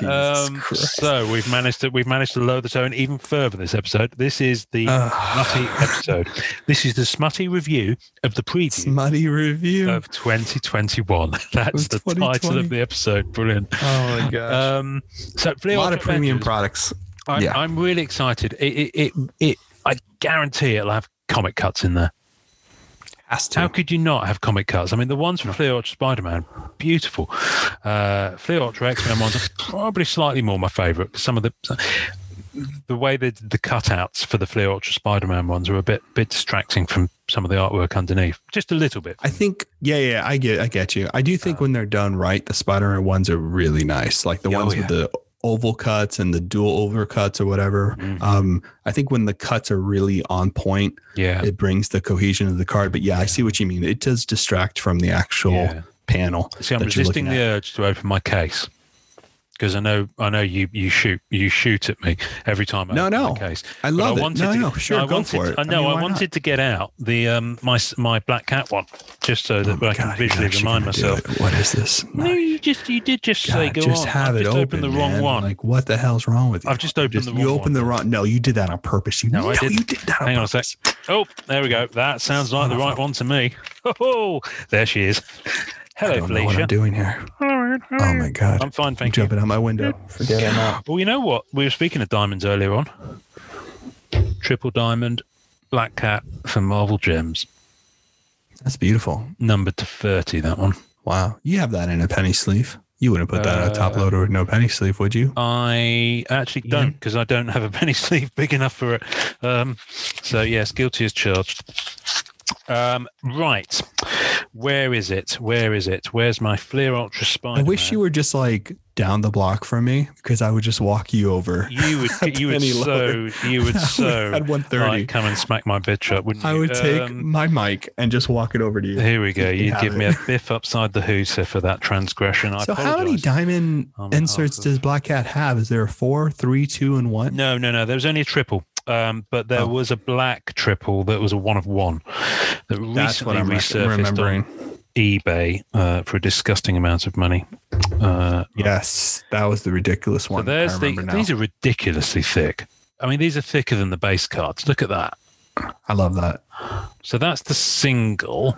Um, so we've managed to we've managed to lower the tone even further this episode. This is the Ugh. smutty episode. This is the smutty review of the preview Smutty review. of 2021. [LAUGHS] That's the title of the episode. Brilliant. oh my gosh. Um, so a lot of premium Avengers, products. I'm, yeah. I'm really excited. It, it, it, it, I guarantee it'll have comic cuts in there. How could you not have comic cuts? I mean, the ones from Ultra Spider Man, beautiful. Uh, Ultra X Men ones are probably slightly more my favourite. 'cause Some of the the way they did the cutouts for the Fleer Ultra Spider Man ones are a bit bit distracting from some of the artwork underneath, just a little bit. I think, yeah, yeah, I get, I get you. I do think when they're done right, the Spider-Man ones are really nice. Like the Oh, ones yeah. with the oval cuts and the dual over cuts or whatever. Mhm. Um, I think when the cuts are really on point, Yeah, it brings the cohesion of the card. But yeah, I see what you mean. It does distract from the actual yeah. panel. See, I'm resisting the urge to open my case because I know I know you you shoot you shoot at me every time I No, no. case. I But love I it. No, to, no, sure, I go wanted, for it. I know mean, I, wanted not? to get out the um my my black cat one just so that Oh I can God, visually remind myself. What is this? No, you just you did just say go just on. have I've it just open, the wrong man. one. Like, what the hell's wrong with you? I've just opened the wrong. One. You opened one. the wrong. No, you did that on purpose. You No, I didn't. you did that. Hang on a sec. Oh, there we go. That sounds like the right one to me. [LAUGHS] Oh, there she is. I Hello, don't know what Felicia. I'm doing here. Oh my god! I'm fine, I'm thank you. jumping out my window. Forget it now. [LAUGHS] Well, you know what? We were speaking of diamonds earlier on. Triple diamond, black cat from Marvel Gems, That's beautiful. numbered to 30, that one. Wow, you have that in a penny sleeve. You wouldn't put that on a top Uh, loader with no penny sleeve, would you? I actually Yeah. don't because I don't have a [LAUGHS] penny sleeve big enough for it. Um, so, yes, guilty as charged. Um, right. Where is it? Where is it? Where's my Fleer Ultra Spider? I wish you were just like down the block from me because I would just walk you over. You would, [LAUGHS] you would so, you would [LAUGHS] so at one thirty. come and smack my bitch up, wouldn't you? I would take Um, my mic and just walk it over to you. Here we go. You give me a biff upside the hooter for that transgression. I so how many diamond inserts does Black Cat have? Is there a four, three, two, and one? No, no, no. There was only a triple, um, but there Oh. was a black triple that was a one of one that That's recently resurfaced on eBay uh, for a disgusting amount of money. Uh, Yes, that was the ridiculous so one. there's the. now. These are ridiculously thick. I mean, these are thicker than the base cards. Look at that. I love that. So that's the single.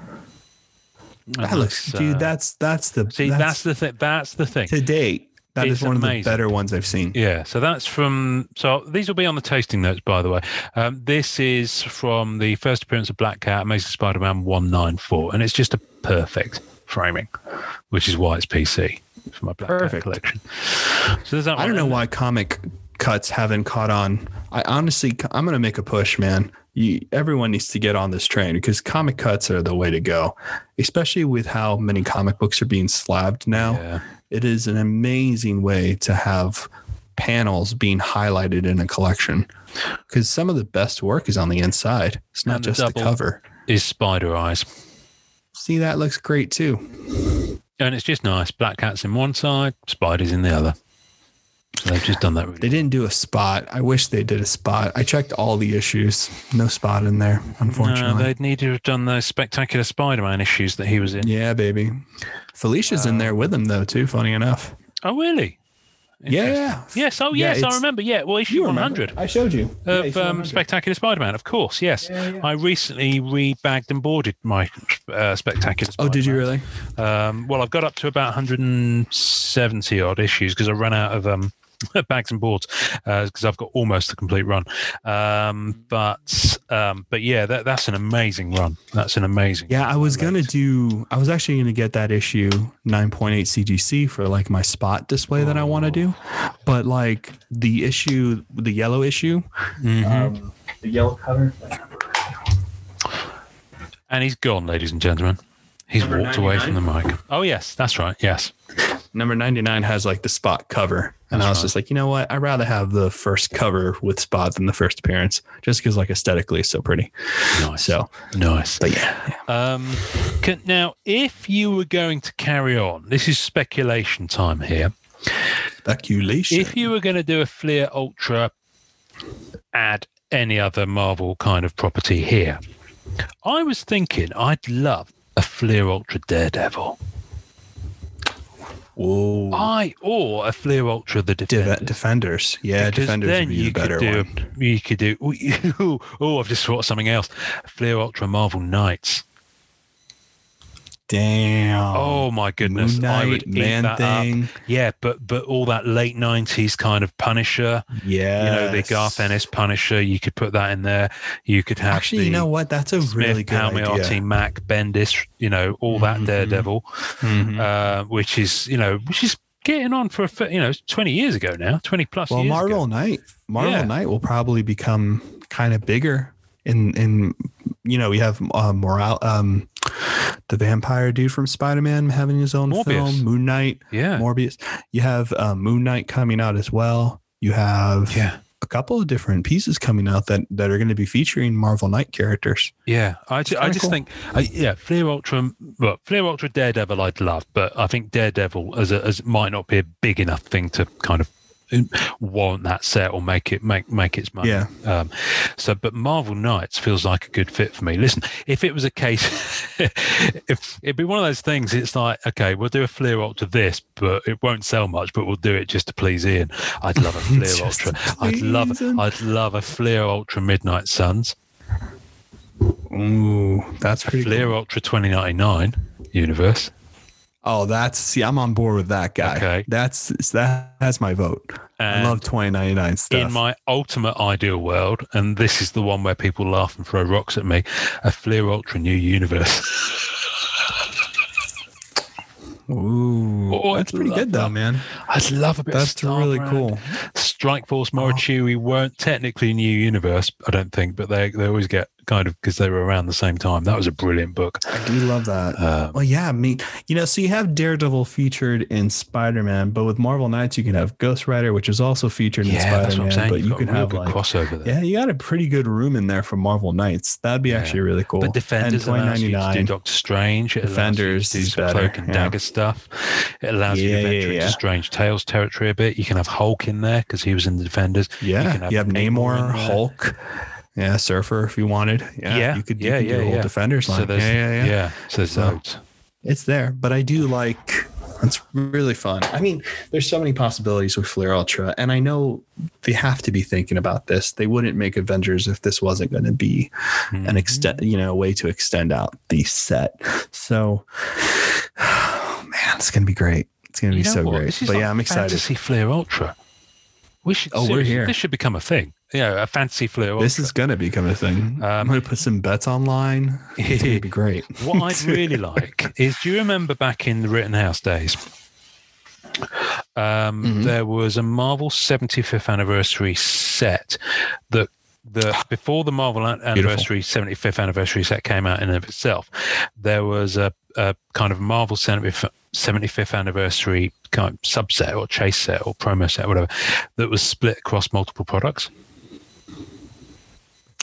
That looks, that's, dude. uh, That's that's the see. That's, the thing. That's the thing. to date. That is It's one of the better ones I've seen. Yeah, so that's from. So these will be on the tasting notes, by the way. Um, this is from the first appearance of Black Cat, Amazing Spider-Man one nine four, and it's just a perfect framing, which is why it's PC for my Black Perfect. Cat collection. So there's that. I don't know why comic cuts haven't caught on. I honestly, I'm going to make a push, man. You, everyone needs to get on this train because comic cuts are the way to go, especially with how many comic books are being slabbed now. Yeah. It is an amazing way to have panels being highlighted in a collection because some of the best work is on the inside. It's not And just the double- cover. Is Spider Eyes. See, that looks great too. And it's just nice. Black Cat's in one side, Spiders in the other. So they've just done that really They didn't do a spot. I wish they did a spot. I checked all the issues. No spot in there, unfortunately. No, they'd need to have done those spectacular Spider-Man issues that he was in. yeah, baby. Felicia's in uh, there with him though, too. Funny enough. Oh, really? Yeah. Yes. Oh, Yeah, yes. I remember. Yeah. Well, issue You one hundred I showed you. Yeah, of issue um, Spectacular Spider-Man. Of course. Yes. Yeah, yeah. I recently rebagged and boarded my uh, Spectacular. Oh, did you really? Um, well, I've got up to about 170 odd issues because I ran out of um, [LAUGHS] bags and boards because I've got almost a complete run. Um, but um, but yeah, that, that's an amazing run. That's an amazing. Yeah, I was gonna do. I was actually gonna get that issue 9.8 CGC for like my spot display that I want to do, but like the issue, the yellow issue, Mhm. um, the yellow cover. and he's gone, ladies and gentlemen. He's Number walked away from the mic. Oh yes, that's right. Yes. Number 99 has like the spot cover. And That's I was right. just like, you know what? I'd rather have the first cover with spot than the first appearance, just because like aesthetically it's so pretty. Nice. So, nice. but yeah, Um, can, now, if you were going to carry on, this is speculation time here. speculation. If you were going to do a Fleer Ultra, add any other Marvel kind of property here, I was thinking I'd love a Fleer Ultra Daredevil. Whoa. I or a Fleer Ultra the Def- Defender. defenders. Yeah, Because defenders then would be you the better could do, one. You could do. Oh, [LAUGHS] oh, I've just thought of something else. Fleer Ultra Marvel Knights. Damn. Oh my goodness! Moon I would eat Man that up. Thing. Yeah, but but all that late nineties kind of Punisher, Yeah. you know, the Garth Ennis Punisher. You could put that in there. You could have Actually, the you know what? That's a Smith, really good Palmiotti, idea. Mack, Bendis. You know, all that Mhm. Daredevil, Mhm. uh, which is you know, which is getting on for a you know, twenty years ago now, twenty plus well, Marvel ago. Knight, Marvel Yeah. Knight will probably become kind of bigger. In in you know we have uh, Moral, um, the vampire dude from Spider Man having his own Morbius. film, Moon Knight, Yeah, Morbius. You have uh, Moon Knight coming out as well. You have yeah, a couple of different pieces coming out that that are going to be featuring Marvel Knight characters. yeah. I, ju- I just cool. think, I, yeah, Fleer Ultra, well, Fleer Ultra Daredevil, I'd love, but I think Daredevil as a, as might not be a big enough thing to kind of warrant that set or make it make make its money. Yeah. Um, so, but Marvel Knights feels like a good fit for me. Listen, if it was a case, [LAUGHS] if it'd be one of those things, it's like, okay, we'll do a Fleer Ultra this, but it won't sell much, but we'll do it just to please Ian. I'd love a [LAUGHS] Fleer Ultra. I'd love. I'd love a Fleer Ultra Midnight Suns, Ooh, that's pretty Fleer cool. Ultra 2099 universe. Oh, that's see, I'm on board with that guy. Okay. That's that. That's my vote. I love 2099 stuff. in my ultimate ideal world, and this is the one where people laugh and throw rocks at me, a Fleer Ultra new universe. [LAUGHS] Ooh, Oh, that's I'd pretty good though, that. man. I'd love a bit of That's really Brand. cool. Strike Force Morituri oh. weren't technically new universe, I don't think, but they they always get kind of because they were around the same time. That was a brilliant book. I do love that. Um, Well, yeah, I mean, you know, so you have Daredevil featured in Spider Man, but with Marvel Knights, you can have Ghost Rider, which is also featured in yeah, Spider Man. But You've you can have like, crossover there. yeah, you got a pretty good room in there for Marvel Knights. That'd be Yeah. actually really cool. But Defenders and allows you to do 2099. Doctor Strange. It Defenders you do cloak and yeah. dagger stuff. It allows you to venture into Strange Tales territory a bit. You can have Hulk in there because he was in the Defenders. Yeah, can have you have Namor Namor. Hulk, yeah, Surfer if you wanted. Yeah, Yeah, you could, yeah, you could yeah, do a whole yeah. Defenders line. So there's, yeah, yeah, yeah, So So- It's there, but I do like. It's really fun. I mean, there's so many possibilities with Fleer Ultra, and I know they have to be thinking about this. They wouldn't make Avengers if this wasn't going to be Hmm. an extend, you know, a way to extend out the set. So, oh, [SIGHS] man, it's going to be great. It's going to be so what? great. But like yeah, I'm excited. to see Fleer Ultra. We should. Oh, we're here. This should become a thing. Yeah, a fantasy flu. Ultra. This is going to become a thing. I'm Um, going to put some bets online. It's going to be great. [LAUGHS] what I'd really like is do you remember back in the Rittenhouse days? Um, Mhm. There was a Marvel 75th anniversary set that the before the Marvel an- anniversary 75th anniversary set came out in and of itself. There was a, a kind of Marvel 75th 75th anniversary kind of subset or chase set or promo set, or whatever, that was split across multiple products.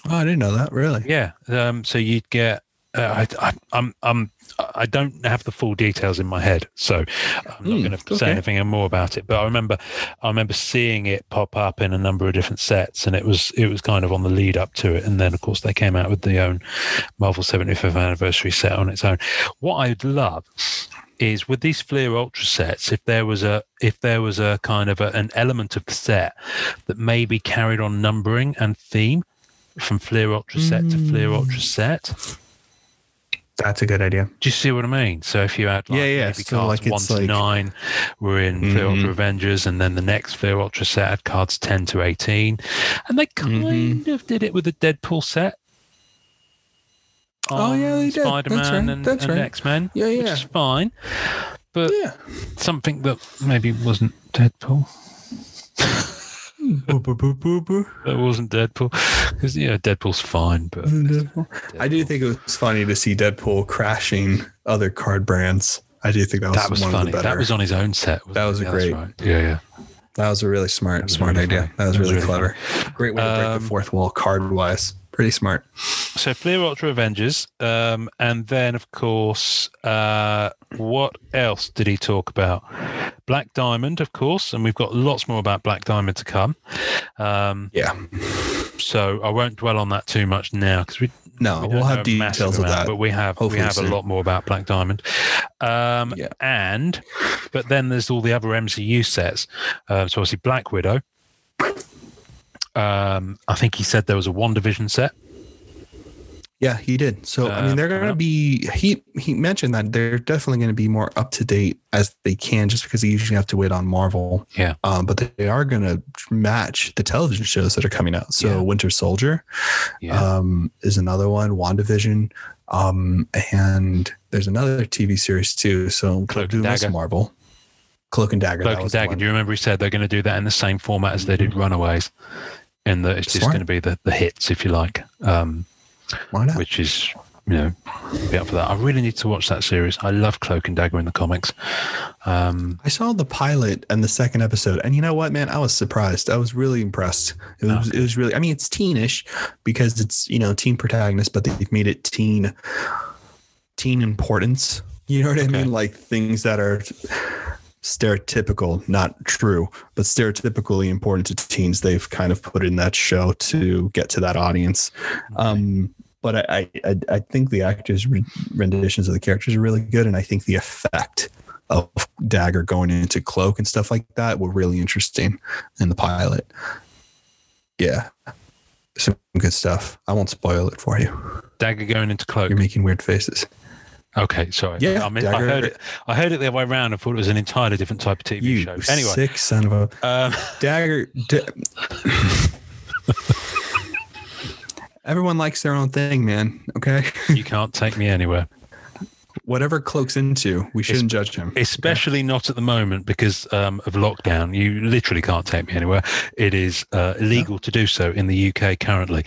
Oh, I didn't know that. Really? Yeah. Um, so you'd get. Uh, I, I, I'm. I'm. I don't have the full details in my head, so I'm not Hmm, going to say anything more about it. But I remember, I remember seeing it pop up in a number of different sets, and it was it was kind of on the lead up to it. And then, of course, they came out with the own Marvel 75th anniversary set on its own. What I'd love is with these Fleer Ultra sets, if there was a if there was a kind of a, an element of the set that maybe carried on numbering and theme from Fleer Ultra set to Fleer Ultra set. That's a good idea. Do you see what I mean? So if you had like Yeah, yeah. maybe So, cards like, one to like- nine were in Fleer Mhm. Ultra Avengers, and then the next Fleer Ultra set had cards ten to eighteen, and they kind Mhm. of did it with the Deadpool set. Oh, yeah, they did. That's Spider-Man right. and, That's and right. X-Men, Yeah, which yeah. is fine, but Yeah. something that maybe wasn't Deadpool. [LAUGHS] That wasn't Deadpool [LAUGHS] because yeah, Deadpool's fine, but I do think it was funny to see Deadpool crashing other card brands. I do think that was, that was one funny. of the better. That was on his own set. That was it? a Yeah, great- right. Yeah, yeah. That was a really smart, smart really idea. funny. That was That was really, really clever. Great way to break Um, the fourth wall card wise. Pretty smart. So Fleer Ultra Avengers, um, and then of course, uh, what else did he talk about? Black Diamond, of course, and we've got lots more about Black Diamond to come. Um, Yeah. so I won't dwell on that too much now because we, No, we we'll have know a massive details of that. but we have we have a lot more about Black Diamond. Um, Yeah. and but then there's all the other MCU sets. Um, so obviously Black Widow. Um, I think he said there was a WandaVision set. Yeah, he did. So I Uh, mean, they're going to be. He he mentioned that they're definitely going to be more up to date as they can, just because they usually have to wait on Marvel. Yeah. Um, but they are going to match the television shows that are coming out. So Yeah. Winter Soldier, Yeah. um, is another one. WandaVision, um, and there's another TV series too. So Cloak and Dagger. Marvel. Cloak and Dagger. Cloak and Dagger. Do you remember he said they're going to do that in the same format as they did Runaways? And that it's just going to be the, the hits, if you like, um, Why not? which is, you know, be up for that. I really need to watch that series. I love Cloak and Dagger in the comics. Um, I saw the pilot and the second episode, and you know what, man? I was surprised. I was really impressed. It was, it was really. I mean, it's teenish because it's you know teen protagonist, but they've made it teen, teen importance. You know what I mean? Like things that are stereotypical, not true, but stereotypically important to teens. They've kind of put in that show to get to that audience. Um, but I, I, I think the actors' renditions of the characters are really good, and I think the effect of Dagger going into Cloak and stuff like that were really interesting in the pilot. Yeah, some good stuff. I won't spoil it for you. Dagger going into Cloak. You're making weird faces. Okay, sorry. Yeah, I, mean, I heard it. I heard it the other way around. I thought it was an entirely different type of TV You show. Anyway, sick son of a um, Dagger. Da- [LAUGHS] Everyone likes their own thing, man. Okay, you can't take me anywhere. whatever Cloak's into, we shouldn't judge him. especially not at the moment because um, of lockdown. You literally can't take me anywhere. It is uh, illegal to do so in the UK currently.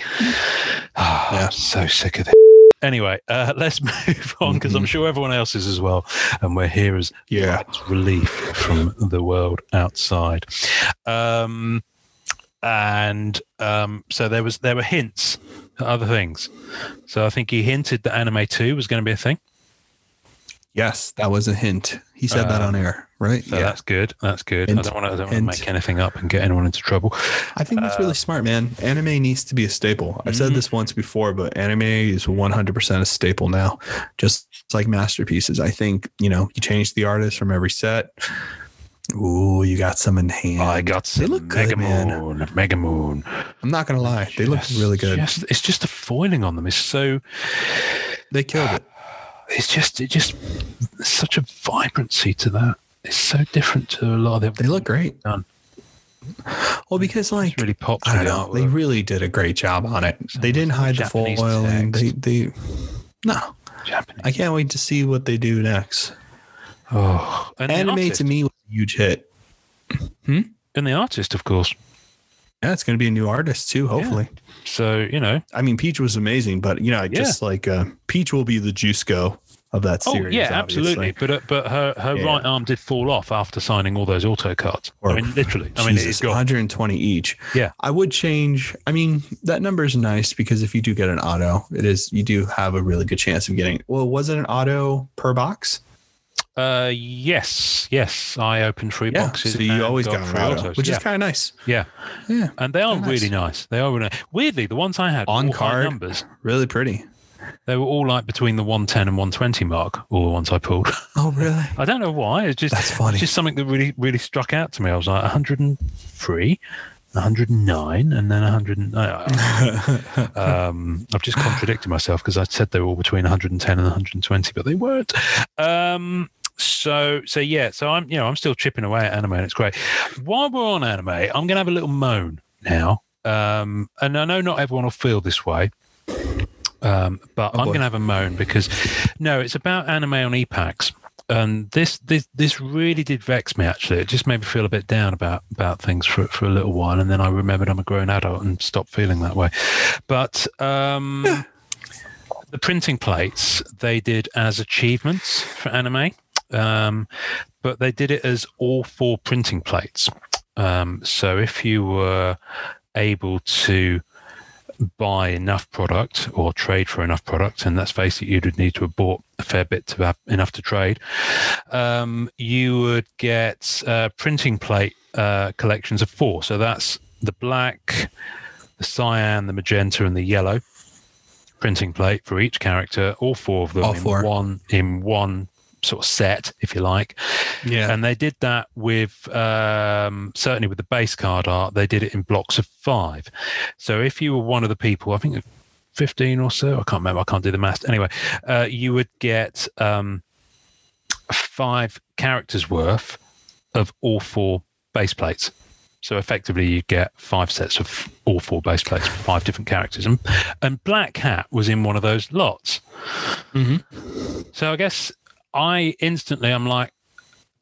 Ah, [SIGHS] Yeah. I'm so sick of this. Anyway, uh, [LAUGHS] let's move on because I'm Mhm. sure everyone else is as well, and we're here as Yeah. relief from the world outside. Um, and um, so there was there were hints at other things. So I think he hinted that Anime Two was going to be a thing. Yes, that was a hint. He said that Um, on air, right? So that's good. That's good. I Hint, don't want to. I don't want to make anything up and get anyone into trouble. I think that's Uh, really smart, man. Anime needs to be a staple. I've Mhm. said this once before, but anime is 100% a staple now, just like masterpieces. I think, you know, you change the artist from every set. Ooh, you got some in hand. I got some. They look Mega good, man. Moon. Mega Moon. I'm not going to lie. They look really good. Just, it's just the foiling on them is so. They killed it. It's just. It just. There's such a vibrancy to that. It's so different to a lot of the. They look great. Done. Well, because like It's really pops. I don't with the know, they artwork. really did a great job on it. Some They didn't hide the Japanese foiling. They they no. Japanese. I can't wait to see what they do next. oh, and Anime to me was a huge hit. Hmm? and the artist, of course. Yeah, it's going to be a new artist too. Hopefully. So you know, I mean, Peach was amazing, but you know, I just like uh, Peach will be the juice go of that Oh series. yeah, obviously. absolutely. But uh, but her her Yeah. right arm did fall off after signing all those auto cards. Or- I mean, literally. I mean, Jesus, 120 each. Yeah. I would change. I mean, that number is nice because if you do get an auto, it is you do have a really good chance of getting. Well, was it an auto per box? Uh, yes, yes. I opened three boxes. So you always got, three auto, autos. which yeah. is kind of nice. yeah, Yeah, and they are Very really nice. nice. They are really nice. Weirdly, the ones I had On card. numbers. really pretty. They were all like between the 110 and 120 mark. All the ones I pulled. Oh, really? [LAUGHS] I don't know why. It's just That's funny. It's just something that really really struck out to me. I was like 103. 109 and then 100 and- uh, [LAUGHS] um, I've just contradicted myself because I said they were all between 110 and 120 but they weren't um, so so yeah so I'm you know I'm still chipping away at anime and it's great while we're on anime I'm gonna have a little moan now um, and I know not everyone will feel this way um, but Oh, I'm going to have a moan because no, it's about anime on e-Packs. And this, this this really did vex me. Actually, it just made me feel a bit down about about things for for a little while, and then I remembered I'm a grown adult and stopped feeling that way. But um, the printing plates they did as achievements for anime, um, but they did it as all four printing plates. Um, so if you were able to buy enough product or trade for enough product, and let's face it, you'd need to have bought a fair bit to have enough to trade. Um, you would get uh, printing plate uh, collections of four. So that's the black, the cyan, the magenta, and the yellow printing plate for each character. All four of them All in four. one in one sort of set, if you like. Yeah. And they did that with um, certainly with the base card art. They did it in blocks of five. So if you were one of the people, I think fifteen or so, I can't remember. I can't do the math. Anyway, uh, you would get um, five characters worth of all four base plates. So effectively, you get five sets of all four base plates, for five different characters, and and Black Hat was in one of those lots. Mm-hmm. So I guess I instantly I'm like,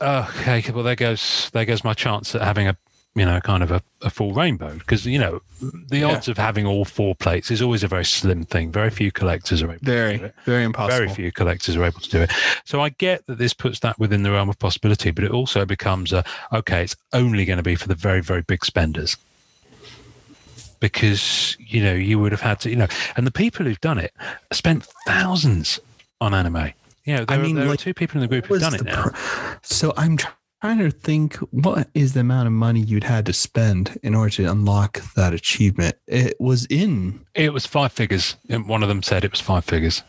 oh, okay, well there goes there goes my chance at having a you know kind of a, a full rainbow because you know the Yeah. odds of having all four plates is always a very slim thing. Very few collectors are able. to do Very, it. very impossible. Very few collectors are able to do it. So I get that this puts that within the realm of possibility, but it also becomes a okay, it's only going to be for the very, very big spenders. Because, you know, you would have had to, you know, and the people who've done it spent thousands on anime. Know, there, I mean, there like, are two people in the group who've done it now. pr- so I'm trying to think what is the amount of money you'd had to spend in order to unlock that achievement. It was in It was five figures. And one of them said it was five figures.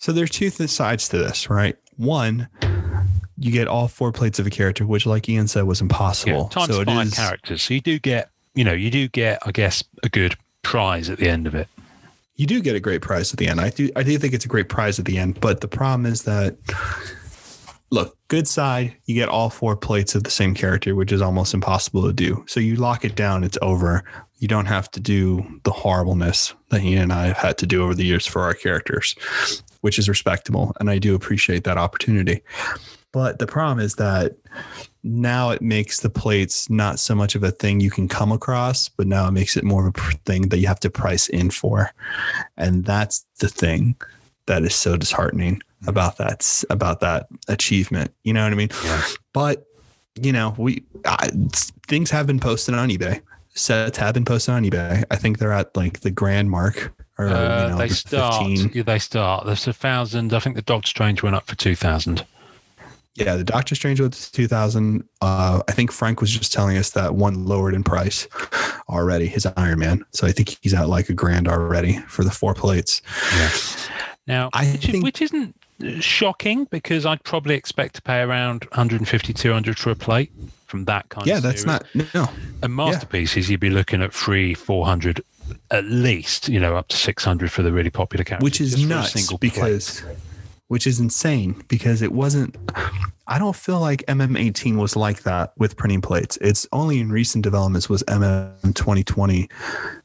So there's two th- sides to this, right? One, you get all four plates of a character, which, like Ian said, was Yeah, impossible. times so it five is- characters. So you do get, you know, you do get, I guess, a good prize at the end of it. You do get a great prize at the end. I do, I do think it's a great prize at the end. But the problem is that, look, good side, you get all four plates of the same character, which is almost impossible to do. So you lock it down, it's over. You don't have to do the horribleness that he and I have had to do over the years for our characters, which is respectable. And I do appreciate that opportunity. But the problem is that now it makes the plates not so much of a thing you can come across, but now it makes it more of a thing that you have to price in for. And that's the thing that is so disheartening about that about that achievement. You know what I mean? Yeah. But you know, we I, s- things have been posted on eBay. Sets have been posted on eBay. I think they're at like the grand mark or Uh, you know, they start. 15. Yeah, they start. There's a thousand. I think the Doctor Strange went up for two thousand. Yeah, the Doctor Strange was 2000. Uh, I think Frank was just telling us that one lowered in price already, his Iron Man. So I think he's at like a grand already for the four plates. Yeah. Now, I which, think- which isn't uh, shocking because I'd probably expect to pay around 150, 200 for a plate from that kind Yeah, of that's not, no. And masterpieces, you'd be looking at three, 400 at least, you know, up to 600 for the really popular characters. Which is just a nuts single plate. Which is insane because it wasn't, I don't feel like MM18 was like that with printing plates. It's only in recent developments was MM 2020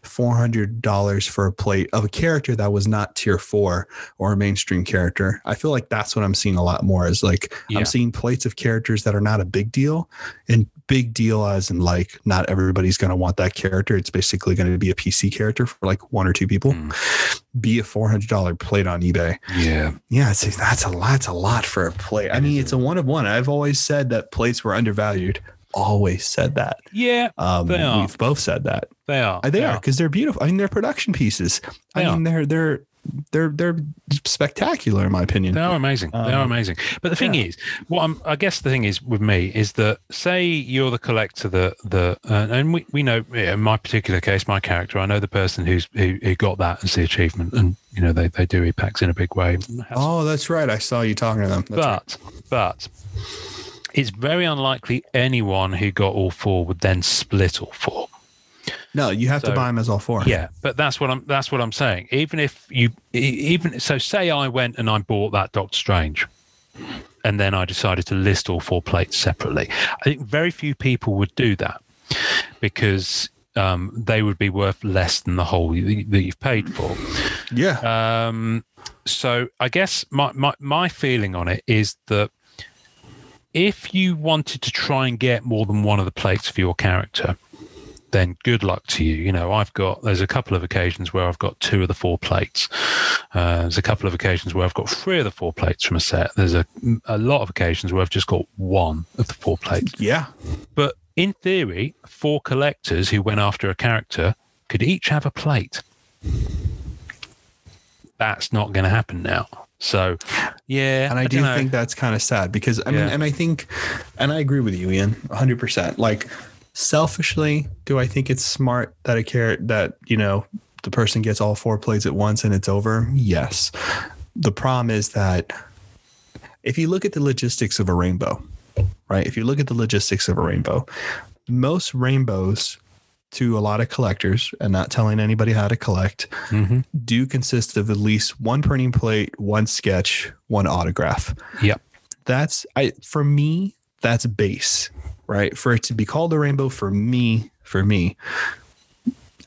$400 for a plate of a character that was not tier 4 or a mainstream character. I feel like that's what I'm seeing a lot more is like Yeah. I'm seeing plates of characters that are not a big deal and big deal as in like not everybody's going to want that character. It's basically going to be a PC character for like one or two people. Mm. Be a $400 plate on eBay. Yeah. Yeah, it's, that's a lot. That's a lot for a plate. I mean, it's a one of one. I've always said that plates were undervalued. Always said that. Yeah, Um, They are. we've both said that. they are. Uh, They are because they're beautiful. I mean, they're production pieces. They I mean, they're they're they're they're spectacular in my opinion. They are amazing. they are Um, amazing. But the thing yeah. is, what I'm, I guess the thing is with me is that say you're the collector, the the uh, and we, we know in my particular case, my character, I know the person who's who, who got that as the achievement, and you know they they do e-Packs in a big way. Oh, that's right. I saw you talking to them. That's right. but but it's very unlikely anyone who got all four would then split all four. No, you have So- to buy them as all four. Yeah, but that's what I'm that's what I'm saying. Even if you even so say I went and I bought that Doctor Strange and then I decided to list all four plates separately. I think very few people would do that because um, they would be worth less than the whole that you've paid for. Yeah. Um, so I guess my, my, my feeling on it is that if you wanted to try and get more than one of the plates for your character, then good luck to you. You know, I've got, there's a couple of occasions where I've got two of the four plates. Uh, there's a couple of occasions where I've got three of the four plates from a set. There's a, a lot of occasions where I've just got one of the four plates. yeah. But in theory, four collectors who went after a character could each have a plate. That's not going to happen now. So, yeah, and I, do dunno. think that's kind of sad because I mean, and I think, and I agree with you, Ian, 100. percent Like, selfishly, do I think it's smart that a carrot that you know the person gets all four plates at once and it's over? Yes. The problem is that if you look at the logistics of a rainbow, right? If you look at the logistics of a rainbow, most rainbows to a lot of collectors and not telling anybody how to collect Mhm. do consist of at least one printing plate, one sketch, one autograph. Yep. That's I for me, that's base, right? For it to be called a rainbow for me, for me,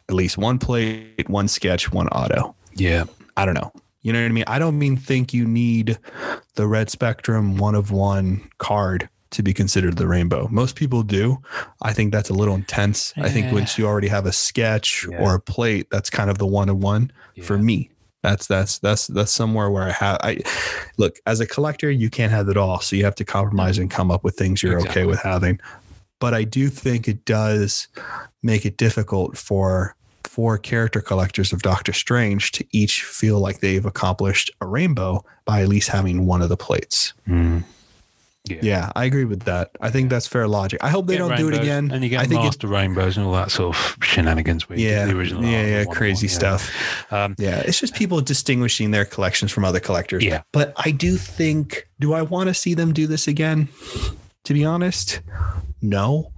at least one plate, one sketch, one auto. Yeah. I don't know. You know what I mean? I don't mean think you need the red spectrum one of one card to be considered the rainbow. Most people do. I think that's a little intense. I think once you already have a sketch Yeah. or a plate, that's kind of the one of one for me. That's that's that's that's somewhere where I have I look as a collector, you can't have it all. So you have to compromise and come up with things you're Exactly. okay with having. But I do think it does make it difficult for for character collectors of Doctor Strange to each feel like they've accomplished a rainbow by at least having one of the plates. Mm. Yeah, I agree with that. I think that's fair logic. I hope they Get don't do it again. And you get I think it, master rainbows and all that sort of shenanigans. Where you yeah, the original yeah, yeah, one crazy one, yeah. stuff. Um, Yeah, it's just people distinguishing their collections from other collectors. Yeah. But I do think, do I want to see them do this again? To be honest, no.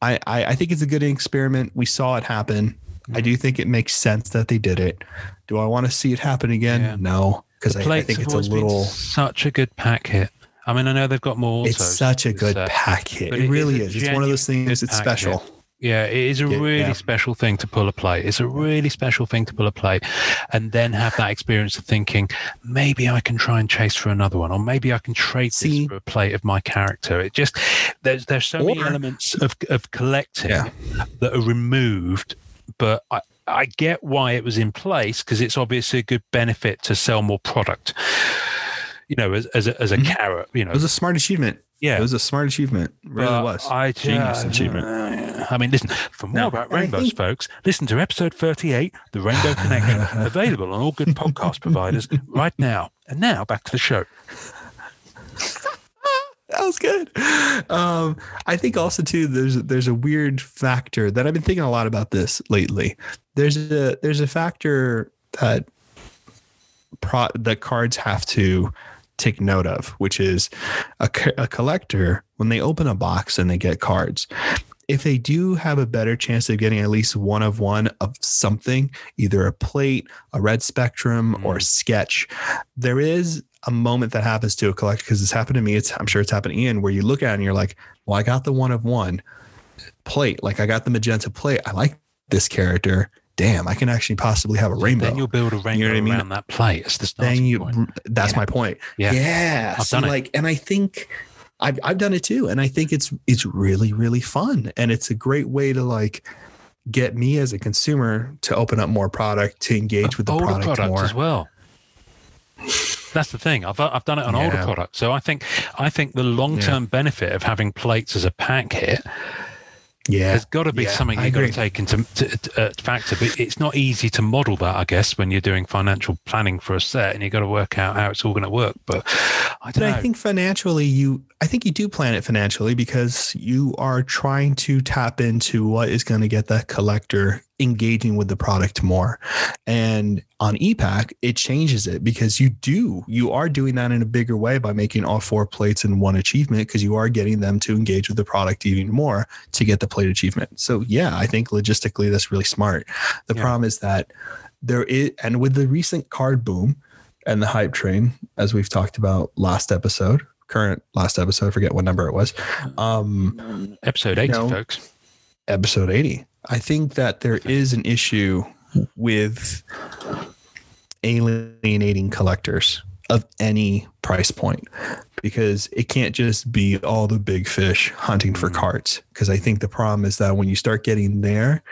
I, I, I think it's a good experiment. We saw it happen. I do think it makes sense that they did it. Do I want to see it happen again? Yeah. No, because I, I think have it's a always been little. such a good pack hit. I mean, I know they've got more. It's such a good uh, pack hit. It it really is is. It's one of those things. It's pack special. Yeah, it is a really yeah. special thing to pull a plate. It's a really special thing to pull a plate and then have that experience of thinking, maybe I can try and chase for another one, or maybe I can trade See- this for a plate of my character. It just there's there's so many elements of, of collecting Yeah. that are removed, but I, I get why it was in place because it's obviously a good benefit to sell more product. You know, as as a, as a Mhm. carrot, you know, It was a smart achievement. yeah, It was a smart achievement. It really but was. I Genius uh, achievement. I mean, listen, for more No, about rainbows, think- folks, listen to episode 38, The Rainbow Connection, [LAUGHS] available on all good podcast providers right now. And now back to the show. [LAUGHS] that was good. Um, I think also too there's there's a weird factor that I've been thinking a lot about this lately. There's a there's a factor that pro that cards have to take note of, which is a, a collector when they open a box and they get cards. If they do have a better chance of getting at least one of one of something, either a plate, a red spectrum, mm-hmm. or a sketch, there is a moment that happens to a collector because it's happened to me. It's I'm sure it's happened to Ian, where you look at it and you're like, well, I got the one of one plate. Like I got the magenta plate. I like this character. Damn, I can actually possibly have a rainbow. Then you'll build a rainbow what I mean? around that plate. It's the starting then you point. that's Yeah. my point Yeah. yeah I've See, done it. like and i think I've, I've done it too and i think it's it's really really fun and it's a great way to like get me as a consumer to open up more product to engage with the older product products more as well. That's the thing. I've I've done it on older products. So I think I think the long term benefit of having plates as a pack hit yeah there's got to be Yeah, something you've got to take into to, to, uh, factor. But it's not easy to model that, I guess, when you're doing financial planning for a set and you've got to work out how it's all going to work. But I don't know. i think financially you i think you do plan it financially because you are trying to tap into what is going to get the collector engaging with the product more and on e-Pack it changes it because you do you are doing that in a bigger way by making all four plates in one achievement because you are getting them to engage with the product even more to get the plate achievement so yeah i think logistically that's really smart the Yeah. problem is that there is and with the recent card boom and the hype train as we've talked about last episode current last episode I forget what number it was um Episode 80, No. folks. episode 80 i think that there is an issue with alienating collectors of any price point because it can't just be all the big fish hunting for Mm. cards because i think the problem is that when you start getting there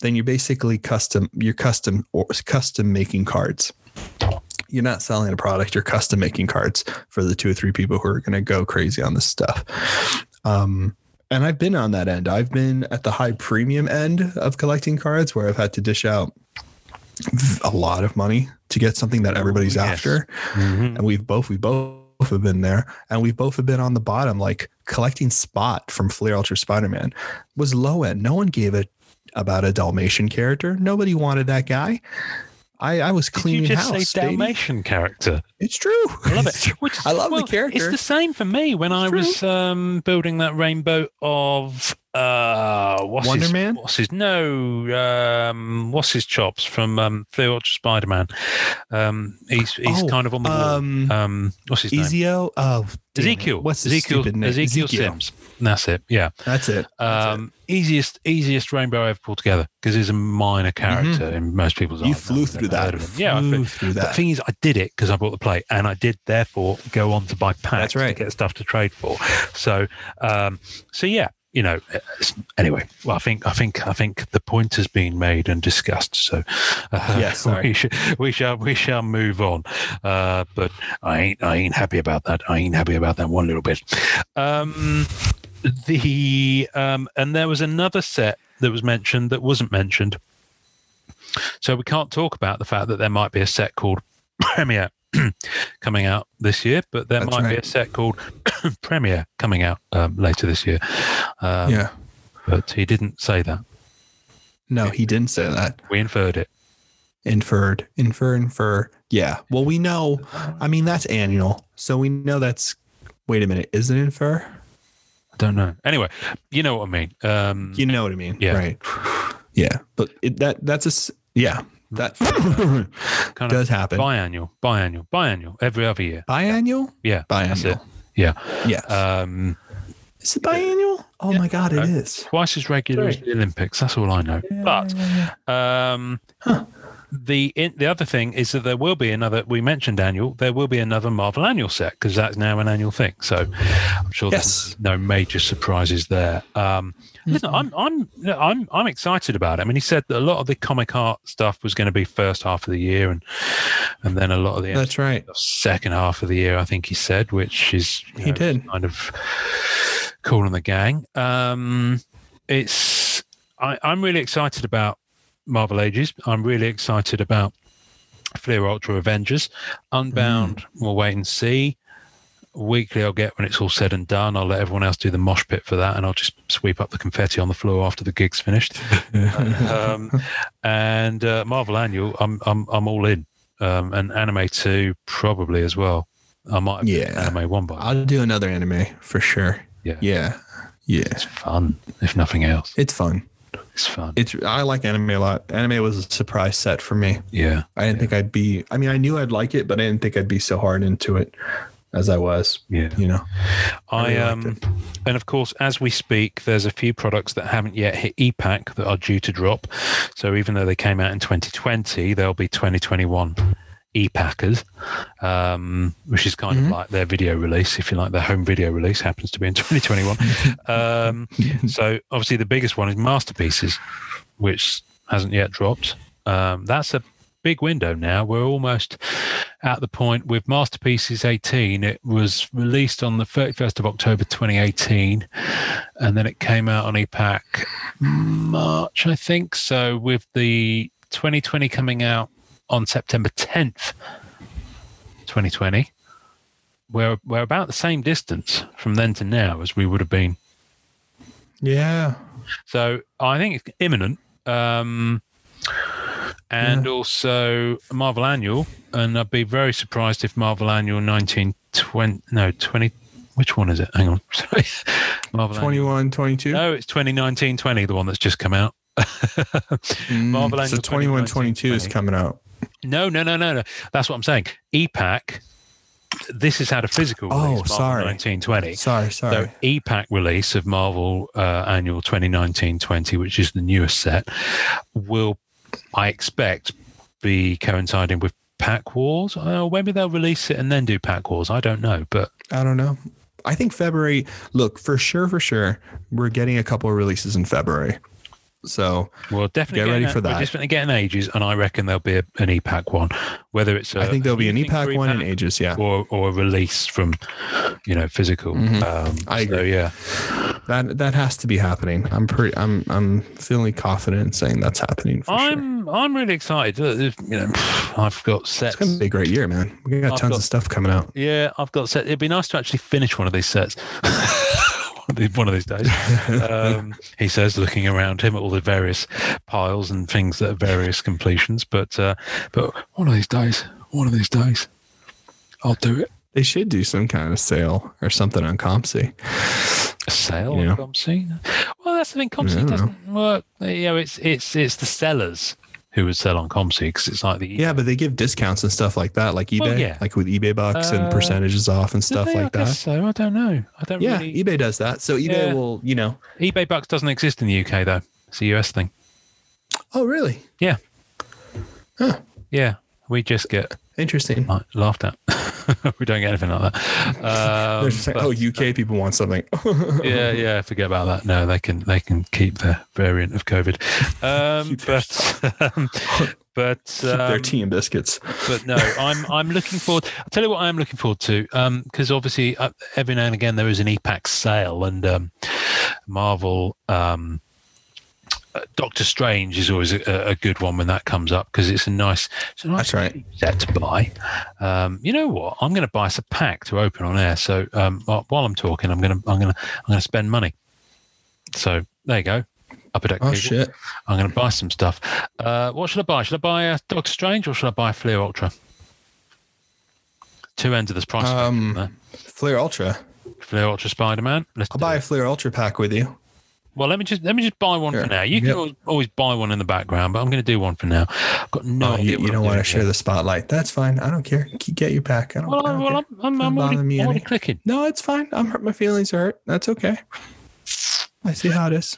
then you're basically custom you're custom or custom making cards you're not selling a product you're custom making cards for the two or three people who are going to go crazy on this stuff. Um and I've been on that end. I've been at the high premium end of collecting cards where I've had to dish out a lot of money to get something that everybody's yes. after. Mhm. And we've both we both have been there and we've both have been on the bottom like collecting spot from Fleer Ultra Spider-Man was low end. No one gave it about a Dalmatian character. Nobody wanted that guy. I, I was Did cleaning you just house. say baby. Dalmatian character? It's true. I love it. [LAUGHS] Which I love well, the character. It's the same for me when I true. was um, building that rainbow of uh, what's Wonder his, Man? What's his no? Um, what's his chops from um, Ultra Spider Man? Um, he's he's Oh, kind of on the wall. um, Um, what's his name? Ezio. Oh, it. Ezekiel. What's his Ezekiel? name? Ezekiel, Sims. That's it. Yeah. That's it. That's it. Um, easiest easiest rainbow I ever pulled together because he's a minor character in most people's Mm-hmm. You eyes. flew I've through that. Yeah, I flew flew, through but the that. thing is, I did it because I bought the plate, and I did therefore go on to buy packs That's right. to get stuff to trade for. So, um, so yeah, you know. Anyway, well, I think I think I think the point has been made and discussed. So, uh, Yeah, [LAUGHS] we, should, we shall we shall move on. Uh, but I ain't I ain't happy about that. I ain't happy about that one little bit. Um, the um, and there was another set that was mentioned that wasn't mentioned. So we can't talk about the fact that there might be a set called [COUGHS] Premiere [CLEARS THROAT] coming out this year, but there That's might be a set called [COUGHS] Premiere coming out um, later this year. Um, yeah. but he didn't say that. No, he didn't say that. We inferred it. Inferred, infer, infer. Yeah. Well, we know. I mean, that's annual, so we know that's. Wait a minute. Is it infer? I don't know. Anyway, you know what I mean. Um, You know what I mean? Yeah. Right. Yeah. But it, that that's a yeah that [LAUGHS] kind does of happen. biannual, biannual, biannual, every other year. Biannual. Yeah. Biannual. Yeah. Yes. Um, is it biannual? Oh yeah. my god, it Uh, twice as regular as the Olympics. That's all I know. But um, the in, the other thing is that there will be another. We mentioned annual. There will be another Marvel annual set because that's now an annual thing. So I'm sure Yes. there's no major surprises there. Um, listen, I'm I'm I'm I'm excited about it. I mean, he said that a lot of the comic art stuff was going to be first half of the year, and and then a lot of the That's right. second half of the year. I think he said, which is He know, did. kind of cool on the gang. Um, it's I, I'm really excited about Marvel Ages. I'm really excited about Fleer Ultra Avengers. Unbound, we'll wait and see. Weekly, I'll get when it's all said and done. I'll let everyone else do the mosh pit for that, and I'll just sweep up the confetti on the floor after the gig's finished. [LAUGHS] um, and uh, Marvel Annual, I'm I'm I'm all in. Um, and Anime Two probably as well. I might have Yeah. Anime One by I'll do another anime for sure. Yeah. Yeah. Yeah. It's fun, if nothing else. It's fun. It's fun. It's I like anime a lot. Anime was a surprise set for me. yeah. I didn't think I'd be. I mean, I knew I'd like it, but I didn't think I'd be so hard into it as I was. Yeah. You know. I really um, and of course, as we speak, there's a few products that haven't yet hit e-Pack that are due to drop. So even though they came out in 2020, they'll be 2021 EPACers, um, which is kind Mhm. of like their video release, if you like. Their home video release happens to be in [LAUGHS] 2021. um, so obviously, the biggest one is Masterpieces, which hasn't yet dropped. Um, that's a big window now. We're almost at the point with Masterpieces 18. It was released on the 31st of October 2018, and then it came out on e-Pack March, I think. So with the 2020 coming out on September 10th, 2020, we're we're about the same distance from then to now as we would have been Yeah. so I think it's imminent. Um, and also Marvel Annual, and I'd be very surprised if Marvel Annual 1920, no, 20, which one is it? Hang on. [LAUGHS] Sorry. Marvel Annual. 21, 22. No, it's 2019 20, the one that's just come out. [LAUGHS] Mm, Marvel so Annual 21, 22 is coming out. No, no, no, no, no. That's what I'm saying. e-Pack, this has had a physical Oh, release, Marvel sorry. 1920. Sorry, sorry. So e-Pack release of Marvel uh, Annual 2019-20, which is the newest set, will I expect be coinciding with Pack Wars. Uh, maybe they'll release it and then do Pack Wars. I don't know, but I don't know. I think February. Look, for sure, for sure, we're getting a couple of releases in February. So we'll definitely Get ready for that. We're definitely getting ages, and I reckon there'll be a, an e-Pack one. Whether it's a, I think there'll be an e-Pack one in ages. Yeah, or or a release from you know physical. Mhm. Um, I so, agree. yeah, that that has to be happening. I'm pretty. I'm I'm feeling confident in saying that's happening. For. I'm I'm really excited. Uh, You know, [SIGHS] I've got sets. It's gonna be a great year, man. We got I've tons got- of stuff coming out. Yeah, I've got set. It'd be nice to actually finish one of these sets. [LAUGHS] one, of these, one of these days. Um, he says, looking around him at all the various piles and things that are various completions. But uh, but one of these days, one of these days, I'll do it. They should do some kind of sale or something on COMC. A sale Yeah. on COMC? Well, that's the thing. I COMC don't know. doesn't work. You know, it's it's it's the sellers who would sell on COMC because it's like the Yeah, but they give discounts and stuff like that, like eBay, Well, yeah. like with eBay bucks Uh, and percentages off and stuff like I that. So I don't know. I don't Yeah, really. eBay does that. So eBay Yeah. will, you know. eBay Bucks doesn't exist in the UK though. It's a US thing. Oh, really? Yeah. Yeah, we just get Interesting. laughed at. [LAUGHS] we don't get anything like that. Um, [LAUGHS] They're just like, but- oh, UK people want something. [LAUGHS] yeah, yeah. Forget about that. No, they can they can keep their variant of COVID. Um, but um, but their um, tea and biscuits. but no, I'm I'm looking forward. I'll tell you what I am looking forward to. Um, because obviously uh, every now and again there is an e-Pack sale, and um, Marvel um. Doctor Strange is always a, a good one when that comes up because it's a nice, it's a nice right. set to buy. Um, you know what? I'm going to buy us a pack to open on air. So um, while I'm talking, I'm going to I'm going to I'm going to spend money. So there you go. Upper deck Oh, people. shit. I'm going to buy some stuff. Uh, what should I buy? Should I buy a Doctor Strange or should I buy a Fleer Ultra? Two ends of this price. Um. Fleer Ultra. Fleer Ultra Spider Man. I'll buy it. a Fleer Ultra pack with you. Well, let me just let me just buy one Sure. for now. You can Yep. always, always buy one in the background, but I'm going to do one for now. I've got no Oh, idea. you, you don't want to share yet. the spotlight. That's fine. I don't care. Keep- Get your pack. I don't, Well, I don't well, care. I'm, I'm, I'm already, bother me I'm already clicking. No, it's fine. I'm hurt. My feelings are hurt. That's okay. I see how it is.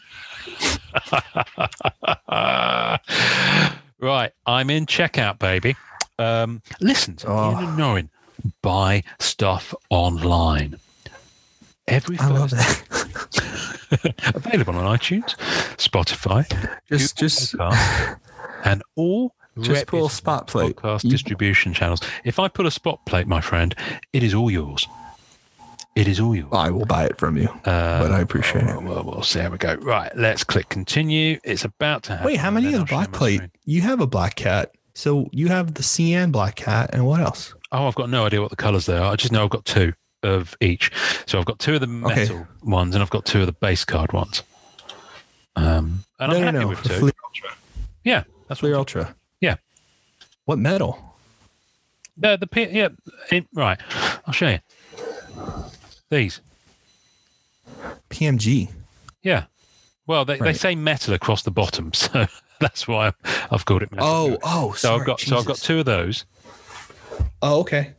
[LAUGHS] right, I'm in checkout, baby. Um, listen to Oh. Ian and Norrin. Buy stuff online. Every I love Thursday. [LAUGHS] [LAUGHS] available on iTunes, Spotify, Just, Google just, Podcasts, and all just pull a spot plate. podcast You- distribution channels. If I put a spot plate, my friend, it is all yours. It is all yours. I will buy it from you. Uh, but I appreciate well, it. Well, we'll see how we go. Right, let's click continue. It's about to happen. Wait, how many and then of the black plate? You have a black cat. So you have the cyan black cat, and what else? Oh, I've got no idea what the colours they are. I just know I've got two of each. So I've got two of the Okay. metal ones and I've got two of the base card ones. Um, and I'm no, happy no, no. with two. Fleer Ultra. yeah, that's Fleer what. Ultra. Yeah. What metal? The, the P- yeah, it, right. I'll show you. These. PMG. Yeah. Well, they, they say metal across the bottom, [LAUGHS] so that's why I've called it metal. Oh, oh, so I've got so I've got two of those, Oh, okay.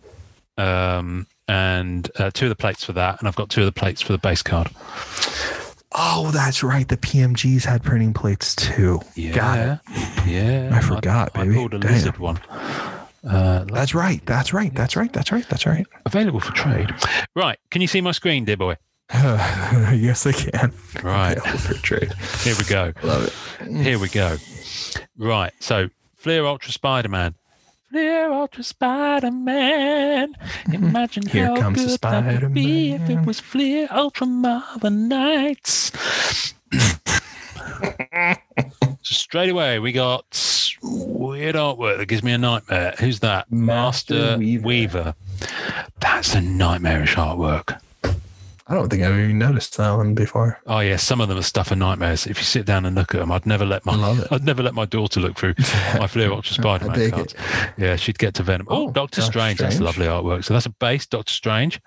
um, and uh, two of the plates for that, and I've got two of the plates for the base card. Oh, that's right. The PMGs had printing plates too. Yeah, Got it. Yeah, I forgot, I, baby. I pulled a Damn. lizard one. Uh, That's right. That's right. That's right. That's right. That's right. available for trade. Right, can you see my screen, dear boy? [LAUGHS] yes, I can. Right, Available for trade. here we go. Love it. Here we go. Right. So Fleer Ultra Spider Man. Fleer Ultra Spider Man. [LAUGHS] Imagine Here how comes the good that would be if it was Fleer Ultra Mother Nights. [LAUGHS] so straight away we got weird artwork that gives me a nightmare. Who's that? Master Weaver. Weaver. That's a nightmarish artwork. I don't think I've even noticed that one before. Oh yeah, some of them are stuff of nightmares. If you sit down and look at them, I'd never let my I love it. [LAUGHS] I'd never let my daughter look through my [LAUGHS] Fleer Ultra Spider Man cards. it. Yeah, she'd get to Venom. Oh, Oh, Doctor Doctor Strange. That's lovely artwork. So that's a base Doctor Strange.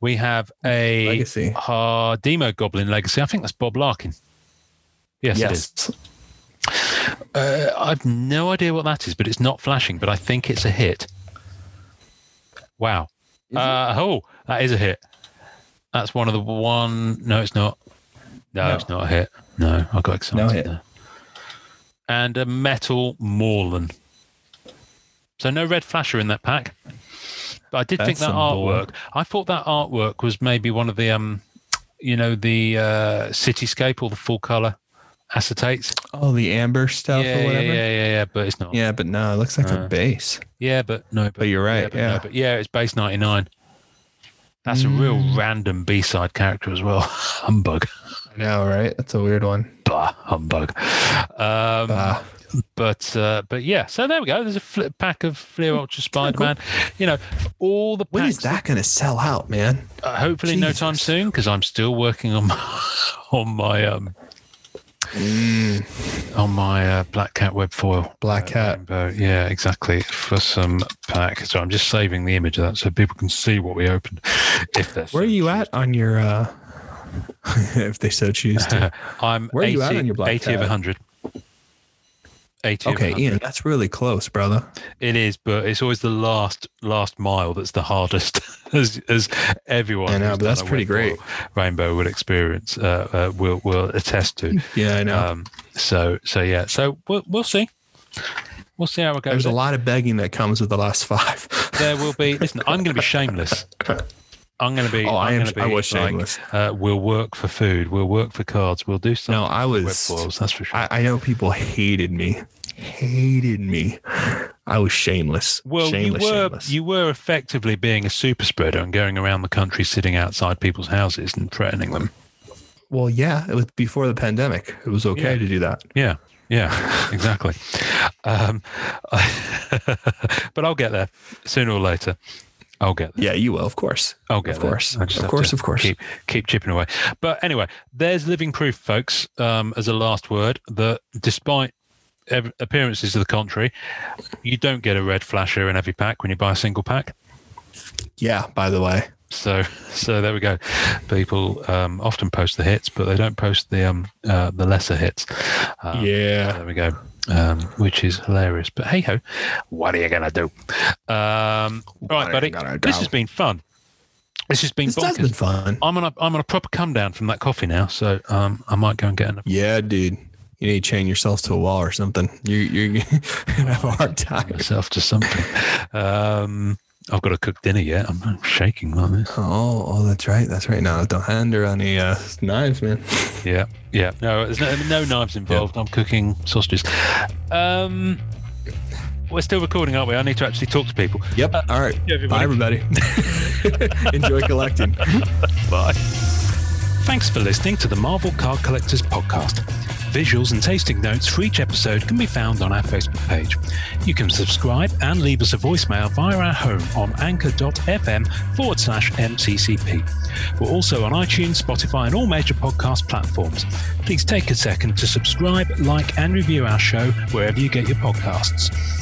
We have a Legacy. uh, Demogoblin Legacy. I think that's Bob Larkin. Yes, it is. Uh, I've no idea what that is, but it's not flashing. But I think it's a hit. Wow. Uh, oh, that is a hit. That's one of the one. No, it's not. No, No. it's not a hit. No, I got excited No hit. there. And a metal Morlun. So no red flasher in that pack. But I did think that artwork. I thought that artwork was maybe one of the um, you know, the uh, cityscape or the full color acetates. Oh, the amber stuff yeah, or yeah, whatever. yeah, yeah, yeah. But it's not. Yeah, but no, it looks like Uh, a base. Yeah, but no. But, But you're right, but no, yeah. but yeah, it's base ninety nine. That's a real Mm. random B side character as well. [LAUGHS] humbug, I know, right? That's a weird one. bah, humbug. Um, Ah, but uh, but yeah, so there we go. There's a flip pack of Fleer Ultra Spider Man. You know, all the packs. when is that going to sell out, man? uh, hopefully, no time soon because I'm still working on [LAUGHS] my, on my um Mm, on my uh, Black Cat web foil. Black uh, Cat. rainbow. Yeah, exactly. For some pack. So I'm just saving the image of that so people can see what we opened. If they're Where are you at on your, uh, [LAUGHS] if they so choose to? [LAUGHS] I'm Where are 80, you at on your Black 80 of Cat? 100. 80 Okay, 100. Ian, that's really close, brother. It is, but it's always the last last mile that's the hardest, [LAUGHS] as as everyone. I know, but that's pretty great Rainbow will experience, uh, uh, will will attest to. [LAUGHS] Yeah, I know. Um, so so yeah, so we'll we'll see. We'll see how it goes. There's a lot of begging that comes with the last five. [LAUGHS] There will be. Listen, I'm going to be shameless. I'm going to be. Oh, I I'm gonna be I was like, shameless. uh, we'll work for food. We'll work for cards. We'll do something. No, I was- web foils. That's for sure. I, I know people hated me, hated me. I was shameless. Well, shameless, you were shameless. you were effectively being a super spreader and going around the country, sitting outside people's houses and threatening them. well, yeah, it was before the pandemic. It was okay Yeah. to do that. Yeah, yeah, [LAUGHS] exactly. Um, [LAUGHS] but I'll get there sooner or later. I'll get there. Yeah, you will, of course. I'll get of there. course. I just Of have course, to of course. Keep keep chipping away. But anyway, there's living proof, folks. Um, as a last word, that despite ev- appearances to the contrary, you don't get a red flasher in every pack when you buy a single pack. Yeah, by the way. So, so there we go. People um, often post the hits, but they don't post the um, uh, the lesser hits. Um, yeah. there we go. Um, which is hilarious. But hey ho, what are you gonna do? Um, all What right, buddy. gonna This has been fun. This has been This has been fun. I'm on a I'm on a proper come down from that coffee now, so um, I might go and get another. Yeah, dude. You need to chain yourself to a wall or something. You, you're gonna [LAUGHS] have a hard time. myself to something. [LAUGHS] Um, I've got to cook dinner yet. I'm, shaking like this. Oh, oh, that's right. That's right. No, don't hand her any uh, knives, man. Yeah, yeah. No, there's no, no knives involved. I'm cooking sausages. Um, we're still recording, aren't we? I need to actually talk to people. Yep. All right. yeah, Bye, everybody. [LAUGHS] Enjoy collecting. [LAUGHS] Bye. Thanks for listening to the Marvel Card Collectors Podcast. Visuals and tasting notes for each episode can be found on our Facebook page. You can subscribe and leave us a voicemail via our home on anchor.fm forward slash MCCP. We're also on iTunes, Spotify, and all major podcast platforms. Please take a second to subscribe, like, and review our show wherever you get your podcasts.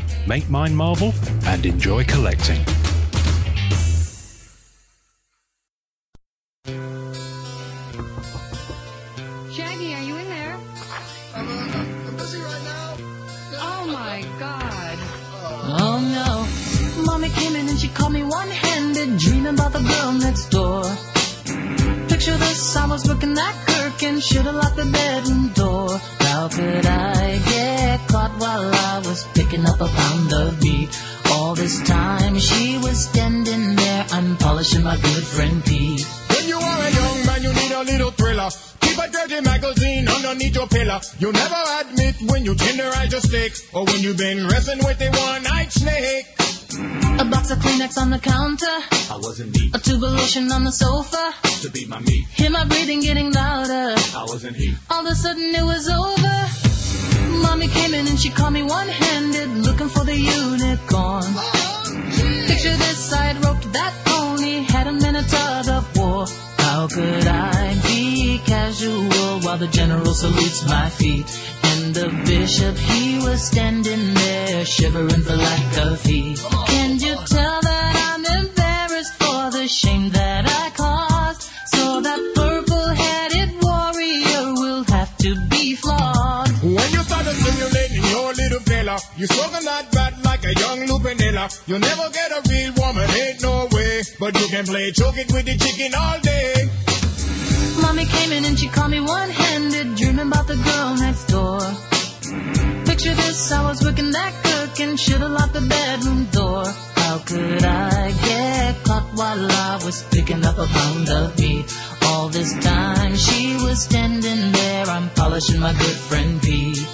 Make mine Marvel and enjoy collecting. Shaggy, are you in there? I'm busy right now. Oh my god. Oh no. Mommy came in and she caught me one handed, dreaming about the girl next door. I was working that Kirk should've locked the bedroom door. How could I get caught while I was picking up a pound of beef? All this time she was standing there, I'm polishing my good friend Pete. When you are a young man, you need a little thriller. Keep a dirty magazine underneath your pillow. You never admit when you tenderize your steak or when you've been wrestling with a one-eyed snake. A box of Kleenex on the counter, I wasn't me a tube of lotion on the sofa. to be my meat. Hear my breathing getting louder. I wasn't he. All of a sudden it was over. Mommy came in and she caught me one-handed, looking for the unicorn. Picture this, I had roped that pony, had him in a tug of war. How could I be casual while the general salutes my feet? The bishop, he was standing there, shivering for lack of heat. Can you tell that I'm embarrassed for the shame that I caused? So that purple-headed warrior will have to be flawed. When you started simulating your little fella, you spoken that bad like a young lupinella. You'll never get a real woman, ain't no way. But you can play choke it with the chicken all day. Mommy came in and she caught me one-handed, dreaming about the girl next door. Picture this, I was working that cook and should've locked the bedroom door. How could I get caught while I was picking up a pound of meat? All this time she was standing there, I'm polishing my good friend Pete.